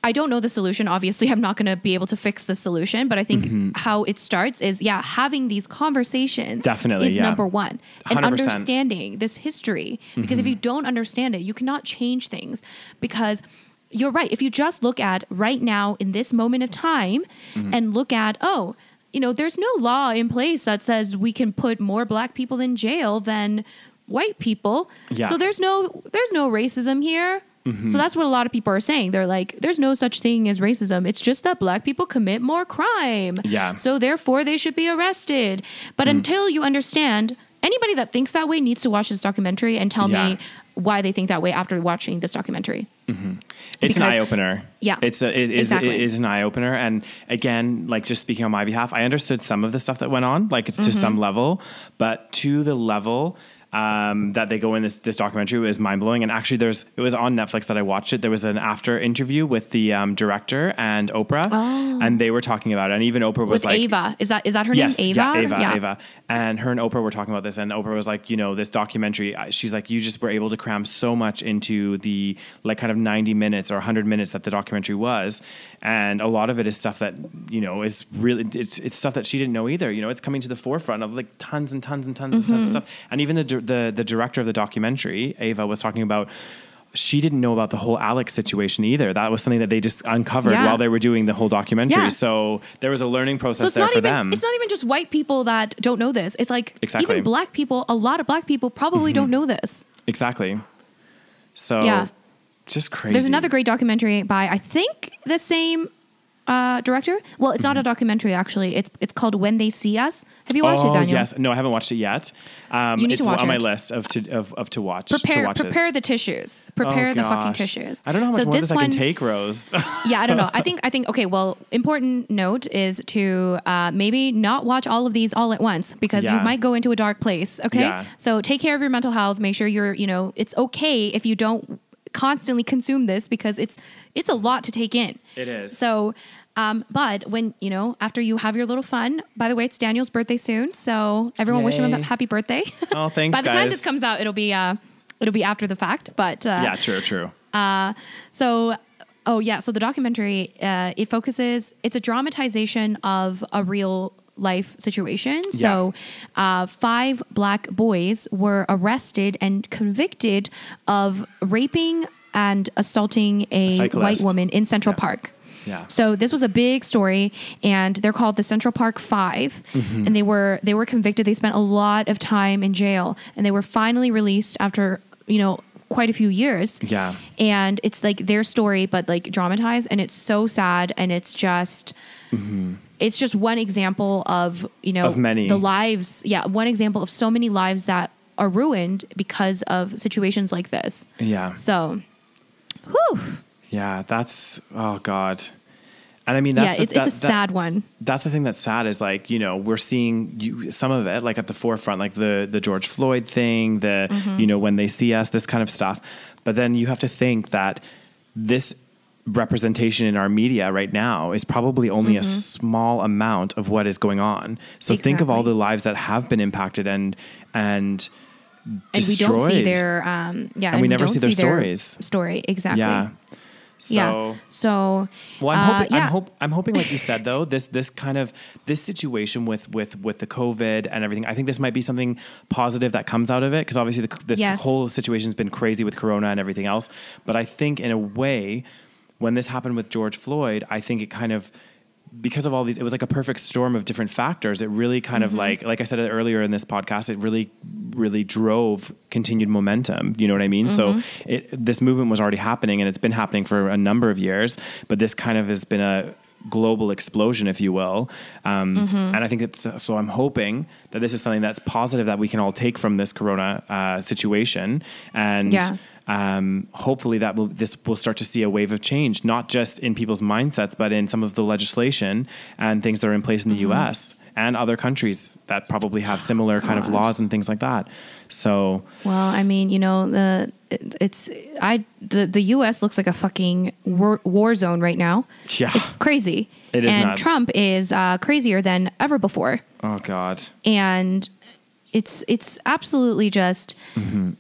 I don't know the solution. Obviously, I'm not going to be able to fix the solution, but I think Mm-hmm. how it starts is yeah, having these conversations Definitely, is yeah. number one, and 100%. understanding this history. Because if Mm-hmm. you don't understand it, you cannot change things. Because you're right. If you just look at right now in this moment of time Mm-hmm. and look at oh, you know, there's no law in place that says we can put more black people in jail than white people. Yeah. So there's no there's no racism here. Mm-hmm. So that's what a lot of people are saying. They're like, there's no such thing as racism. It's just that black people commit more crime. Yeah. So therefore they should be arrested. But Mm. until you understand, anybody that thinks that way needs to watch this documentary and tell Yeah. me why they think that way after watching this documentary. It's an eye opener. Yeah, it's a, it, is, exactly. it is an eye opener. And again, like just speaking on my behalf, I understood some of the stuff that went on, like it's to Mm-hmm. some level, but to the level um, that they go in this this documentary was mind blowing. And actually, there's it was on Netflix that I watched it. There was an after interview with the um, director and Oprah, and they were talking about it. And even Oprah was like, Ava. Is that is that her yes, name? Ava? Yeah, Ava, Ava. And her and Oprah were talking about this, and Oprah was like, you know, this documentary. She's like, you just were able to cram so much into the like kind of ninety minutes or hundred minutes that the documentary was, and a lot of it is stuff that you know is really it's it's stuff that she didn't know either. You know, it's coming to the forefront of like tons and tons and tons and tons of stuff. And even the the the director of the documentary, Ava, was talking about. She didn't know about the whole ALEC situation either. That was something that they just uncovered Yeah. while they were doing the whole documentary. Yeah. So there was a learning So process it's there not for even them. it's not even just white people that don't know this. It's like Exactly. Mm-hmm. even black people, a lot of black people probably don't know this. Exactly. So Yeah. just crazy. There's another great documentary by I think the same uh, director. Well, it's not a documentary actually. It's it's called When They See Us. Have you watched Mm-hmm. oh, it, Daniel? Yes, no, I haven't watched it yet. Um, You need it's to watch on my list of to of, of to watch. to Prepare watches. prepare the tissues. Oh, Prepare the fucking tissues. I don't know how much So more this this I can one- take, Rose. yeah, I don't know. I think I think okay. Well, important note is to uh, maybe not watch all of these all at once because you might go into a dark place. Okay, Yeah. so take care of your mental health. Make sure you're you know it's okay if you don't constantly consume this because it's it's a lot to take in. It is. So. Um, but when you know, after you have your little fun, by the way, it's Daniel's birthday soon, so everyone wish him a happy birthday. Oh, thanks, by the time this comes out, it'll be uh, it'll be after the fact. But uh, yeah, true, true. so, oh yeah. So the documentary uh, it focuses. It's a dramatization of a real life situation. So, uh, five black boys were arrested and convicted of raping and assaulting a cyclist. white woman in Central Yeah. Park. Yeah. So this was a big story, and they're called the Central Park 5 Mm-hmm. and they were they were convicted. They spent a lot of time in jail, and they were finally released after you know quite a few years. Yeah. and it's like their story, but like dramatized, and it's so sad, and it's just. It's just one example of you know Of many. the lives. Yeah, one example of so many lives that are ruined because of situations like this. Yeah. So, whew. Yeah, that's oh god. And I mean that's yeah, the- it's, that- it's a that- sad one. that's the thing that's sad is like you know we're seeing you, some of it like at the forefront like the the George Floyd thing the Mm-hmm. you know when they see us this kind of stuff but then you have to think that this representation in our media right now is probably only a small amount of what is going on so think of all Mm-hmm. The lives that have been impacted and and destroyed. and we don't see their um yeah And we never don't see their stories. story exactly yeah so yeah so Well, I'm uh, hoping. yeah. I'm, hope, I'm hoping, like you said, though, this this kind of this situation with with with the COVID and everything. I think this might be something positive that comes out of it because obviously the, this Yes. whole situation's been crazy with Corona and everything else. But I think in a way, when this happened with George Floyd, I think it kind of because of all these, it was like a perfect storm of different factors. It really kind Mm-hmm. of like, like I said earlier in this podcast, it really, really drove continued momentum. You know what I mean? Mm-hmm. So it, this movement was already happening and it's been happening for a number of years, but this kind of has been a global explosion, if you will. Um, Mm-hmm. And I think it's, so I'm hoping that this is something that's positive that we can all take from this Corona uh, situation. And, Yeah. Um, hopefully that will this will start to see a wave of change, not just in people's mindsets, but in some of the legislation and things that are in place in the Mm-hmm. U.S. and other countries that probably have similar kind of laws and things like that. So Well, I mean, you know, the it, it's I the, the U.S. looks like a fucking war, war zone right now. Yeah. it's crazy. It is and nuts. Trump is uh, crazier than ever before, oh god, and it's it's absolutely just. Mm-hmm.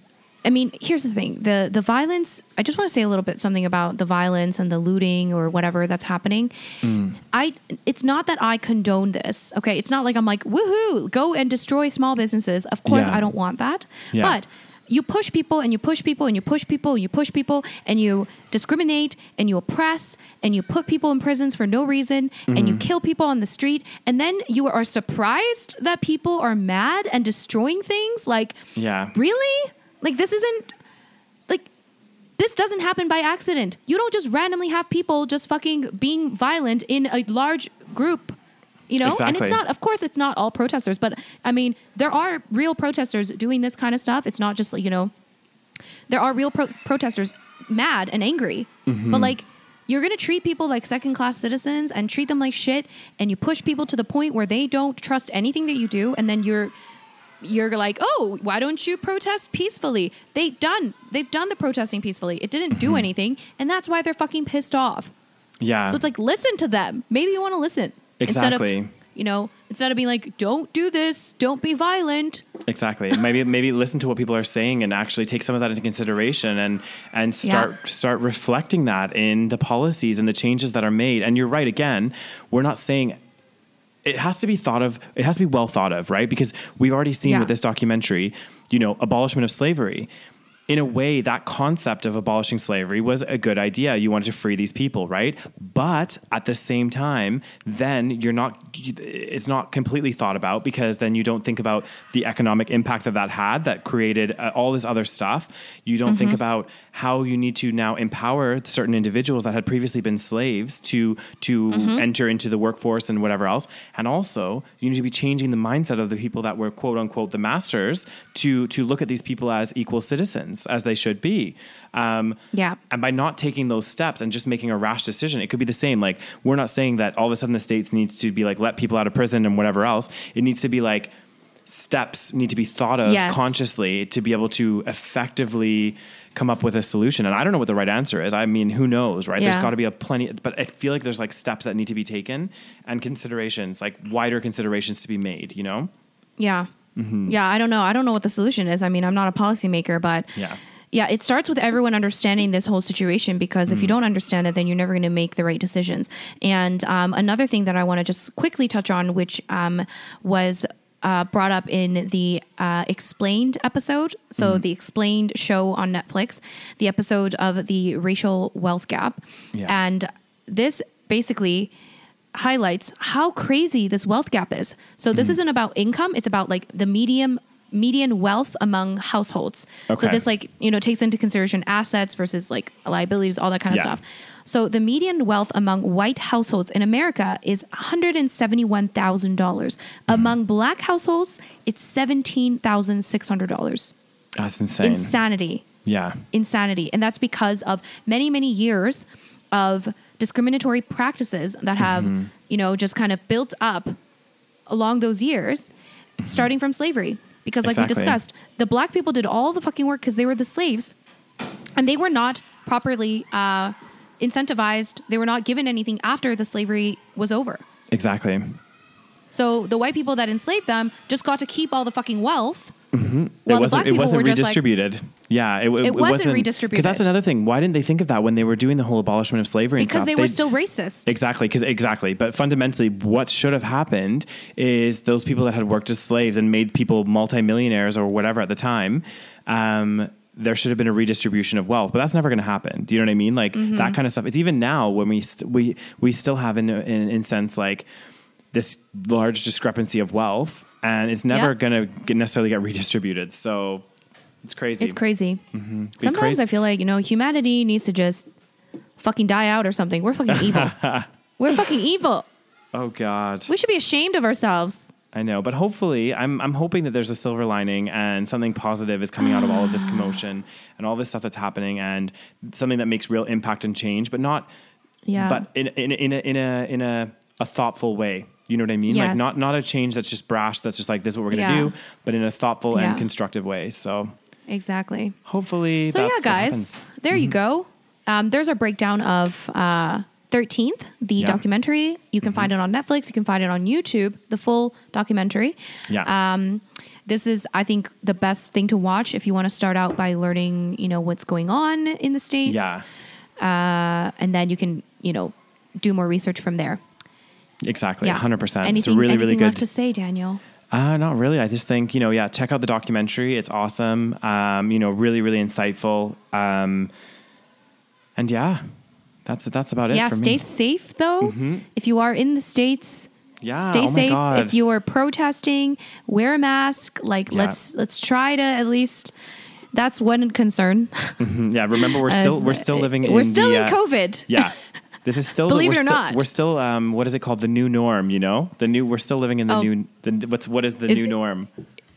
I mean, here's the thing: the the violence. I just want to say a little bit something about the violence and the looting or whatever that's happening. Mm. I. It's not that I condone this. Okay, it's not like I'm like woohoo, go and destroy small businesses. Of course, Yeah. I don't want that. Yeah. But you push people and you push people and you push people and you push people and you discriminate and you oppress and you put people in prisons for no reason and Mm-hmm. you kill people on the street and then you are surprised that people are mad and destroying things like Yeah. really like this isn't like this doesn't happen by accident. You don't just randomly have people just fucking being violent in a large group you know? And it's not of course it's not all protesters but i mean there are real protesters doing this kind of stuff. It's not just like you know there are real pro- protesters mad and angry. Mm-hmm. but like you're going to treat people like second class citizens and treat them like shit and you push people to the point where they don't trust anything that you do and then you're you're like oh why don't you protest peacefully they've done they've done the protesting peacefully it didn't Mm-hmm. do anything and that's why they're fucking pissed off yeah. so it's like listen to them. Maybe you want to listen instead Exactly. of you know instead of being like, don't do this, don't be violent. Exactly. maybe maybe listen to what people are saying and actually take some of that into consideration and and start Yeah. start reflecting that in the policies and the changes that are made. And you're right again, we're not saying it has to be thought of it has to be well thought of, right? Because we've already seen Yeah. with this documentary, you know, abolishment of slavery. In a way, that concept of abolishing slavery was a good idea. You wanted to free these people, right? But at the same time, then you're not, it's not completely thought about because then you don't think about the economic impact that that had that created uh, all this other stuff. You don't think about how you need to now empower certain individuals that had previously been slaves to, to enter into the workforce and whatever else. And also, you need to be changing the mindset of the people that were quote unquote the masters to, to look at these people as equal citizens as they should be. Um, Yeah. and by not taking those steps and just making a rash decision, it could be the same. Like, we're not saying that all of a sudden the states needs to be like, let people out of prison and whatever else. It needs to be like, steps need to be thought of Yes. consciously to be able to effectively come up with a solution. And I don't know what the right answer is. I mean, who knows, right? There's got to be a plenty, but I feel like there's like steps that need to be taken and considerations, like wider considerations to be made, you know? Yeah. Mm-hmm. Yeah. I don't know. I don't know what the solution is. I mean, I'm not a policymaker, but Yeah. Yeah, it starts with everyone understanding this whole situation because Mm. if you don't understand it, then you're never going to make the right decisions. And um, another thing that I want to just quickly touch on, which um, was uh, brought up in the uh, Explained episode, so Mm-hmm. the Explained show on Netflix, the episode of the racial wealth gap. Yeah. And this basically highlights how crazy this wealth gap is. So this isn't about income, it's about like the medium median wealth among households. Okay. So this like, you know, takes into consideration assets versus like liabilities, all that kind of Yeah. stuff. So the median wealth among white households in America is $171,000. Mm-hmm. Among black households, it's $17,600. That's insane. Insanity yeah. insanity. And that's because of many, many years of discriminatory practices that have, Mm-hmm. you know, just kind of built up along those years, starting from slavery. Because, like Exactly. we discussed, the black people did all the fucking work because they were the slaves and they were not properly uh, incentivized. They were not given anything after the slavery was over. Exactly. So the white people that enslaved them just got to keep all the fucking wealth. While it the black wasn't. It wasn't just like, redistributed. yeah, it, It wasn't redistributed. Because that's another thing. Why didn't they think of that when they were doing the whole abolishment of slavery? and because they were still racist. Exactly, because exactly. But fundamentally, what should have happened is those people that had worked as slaves and made people multimillionaires or whatever at the time. Um, there should have been a redistribution of wealth, but that's never going to happen. Do you know what I mean? Like Mm-hmm. that kind of stuff. It's even now when we st- we we still have in in, in sense like this large discrepancy of wealth, and it's never going to necessarily get redistributed. So it's crazy. It's crazy. Mm-hmm. Be Sometimes crazy. I feel like, you know, humanity needs to just fucking die out or something. We're fucking evil. We're fucking evil. Oh God. We should be ashamed of ourselves. I know, but hopefully, I'm I'm hoping that there's a silver lining and something positive is coming out of all of this ah. commotion and all this stuff that's happening, and something that makes real impact and change, but not, Yeah. but in in in a in a in a, a thoughtful way. You know what I mean? Like not not a change that's just brash. That's just like this is what we're gonna Yeah. do, but in a thoughtful Yeah. and constructive way. So Exactly. hopefully, So that's yeah, guys, there you go. Um, there's our breakdown of uh, 13th, the Yeah. Mm-hmm. documentary. You can find it on Netflix. You can find it on YouTube, the full documentary. Yeah. Um, this is, I think, the best thing to watch if you want to start out by learning, you know, what's going on in the states. yeah. Uh, and then you can, you know, do more research from there. Exactly, Yeah, hundred percent. Anything, It's really, really anything good. to say, Daniel? Uh, not really. I just think, you know, yeah, check out the documentary. It's awesome. Um, you know, really, really insightful. Um, and yeah, that's that's about it yeah, for stay me. Mm-hmm. safe though. If you are in the states, Yeah. stay oh safe. God. If you are protesting, wear a mask. Like Yeah. let's let's try to at least. That's one concern. Mm, yeah, remember we're still we're still living in We're still the, in uh, COVID. Yeah. This is still Believe we're it or still, not. We're still um what is it called? The new norm, you know? The new we're still living in the Oh. new the what's what is the Is new it- norm?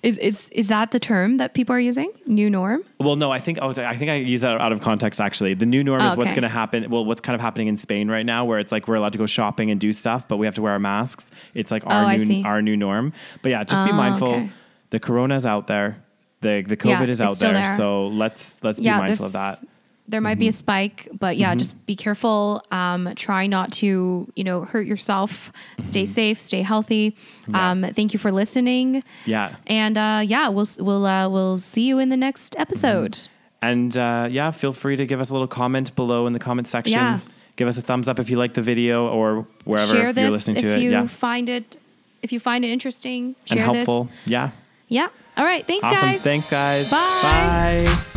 Is is is that the term that people are using? New norm? Well, no, I think oh, I think I use that out of context. Actually, the new norm Oh, is what's okay. going to happen. Well, what's kind of happening in Spain right now, where it's like we're allowed to go shopping and do stuff, but we have to wear our masks. It's like our Oh, new our new norm. But yeah, just be Oh, mindful. okay. The corona's out there. The the COVID Yeah, is out there, there. So let's let's be mindful of that. There might Mm-hmm. be a spike, but yeah, just be careful. Um, try not to, you know, hurt yourself. Stay safe, stay healthy. Mm-hmm. Yeah. Um, thank you for listening. Yeah. And uh, yeah, we'll we'll uh, we'll see you in the next episode. And uh, yeah, feel free to give us a little comment below in the comment section. Yeah. Give us a thumbs up if you like the video or wherever share you're listening if to it. you Yeah. find it if you find it interesting. And Share helpful. this. Yeah. Yeah. All right. Thanks, Awesome. guys. Thanks, guys. Bye. Bye.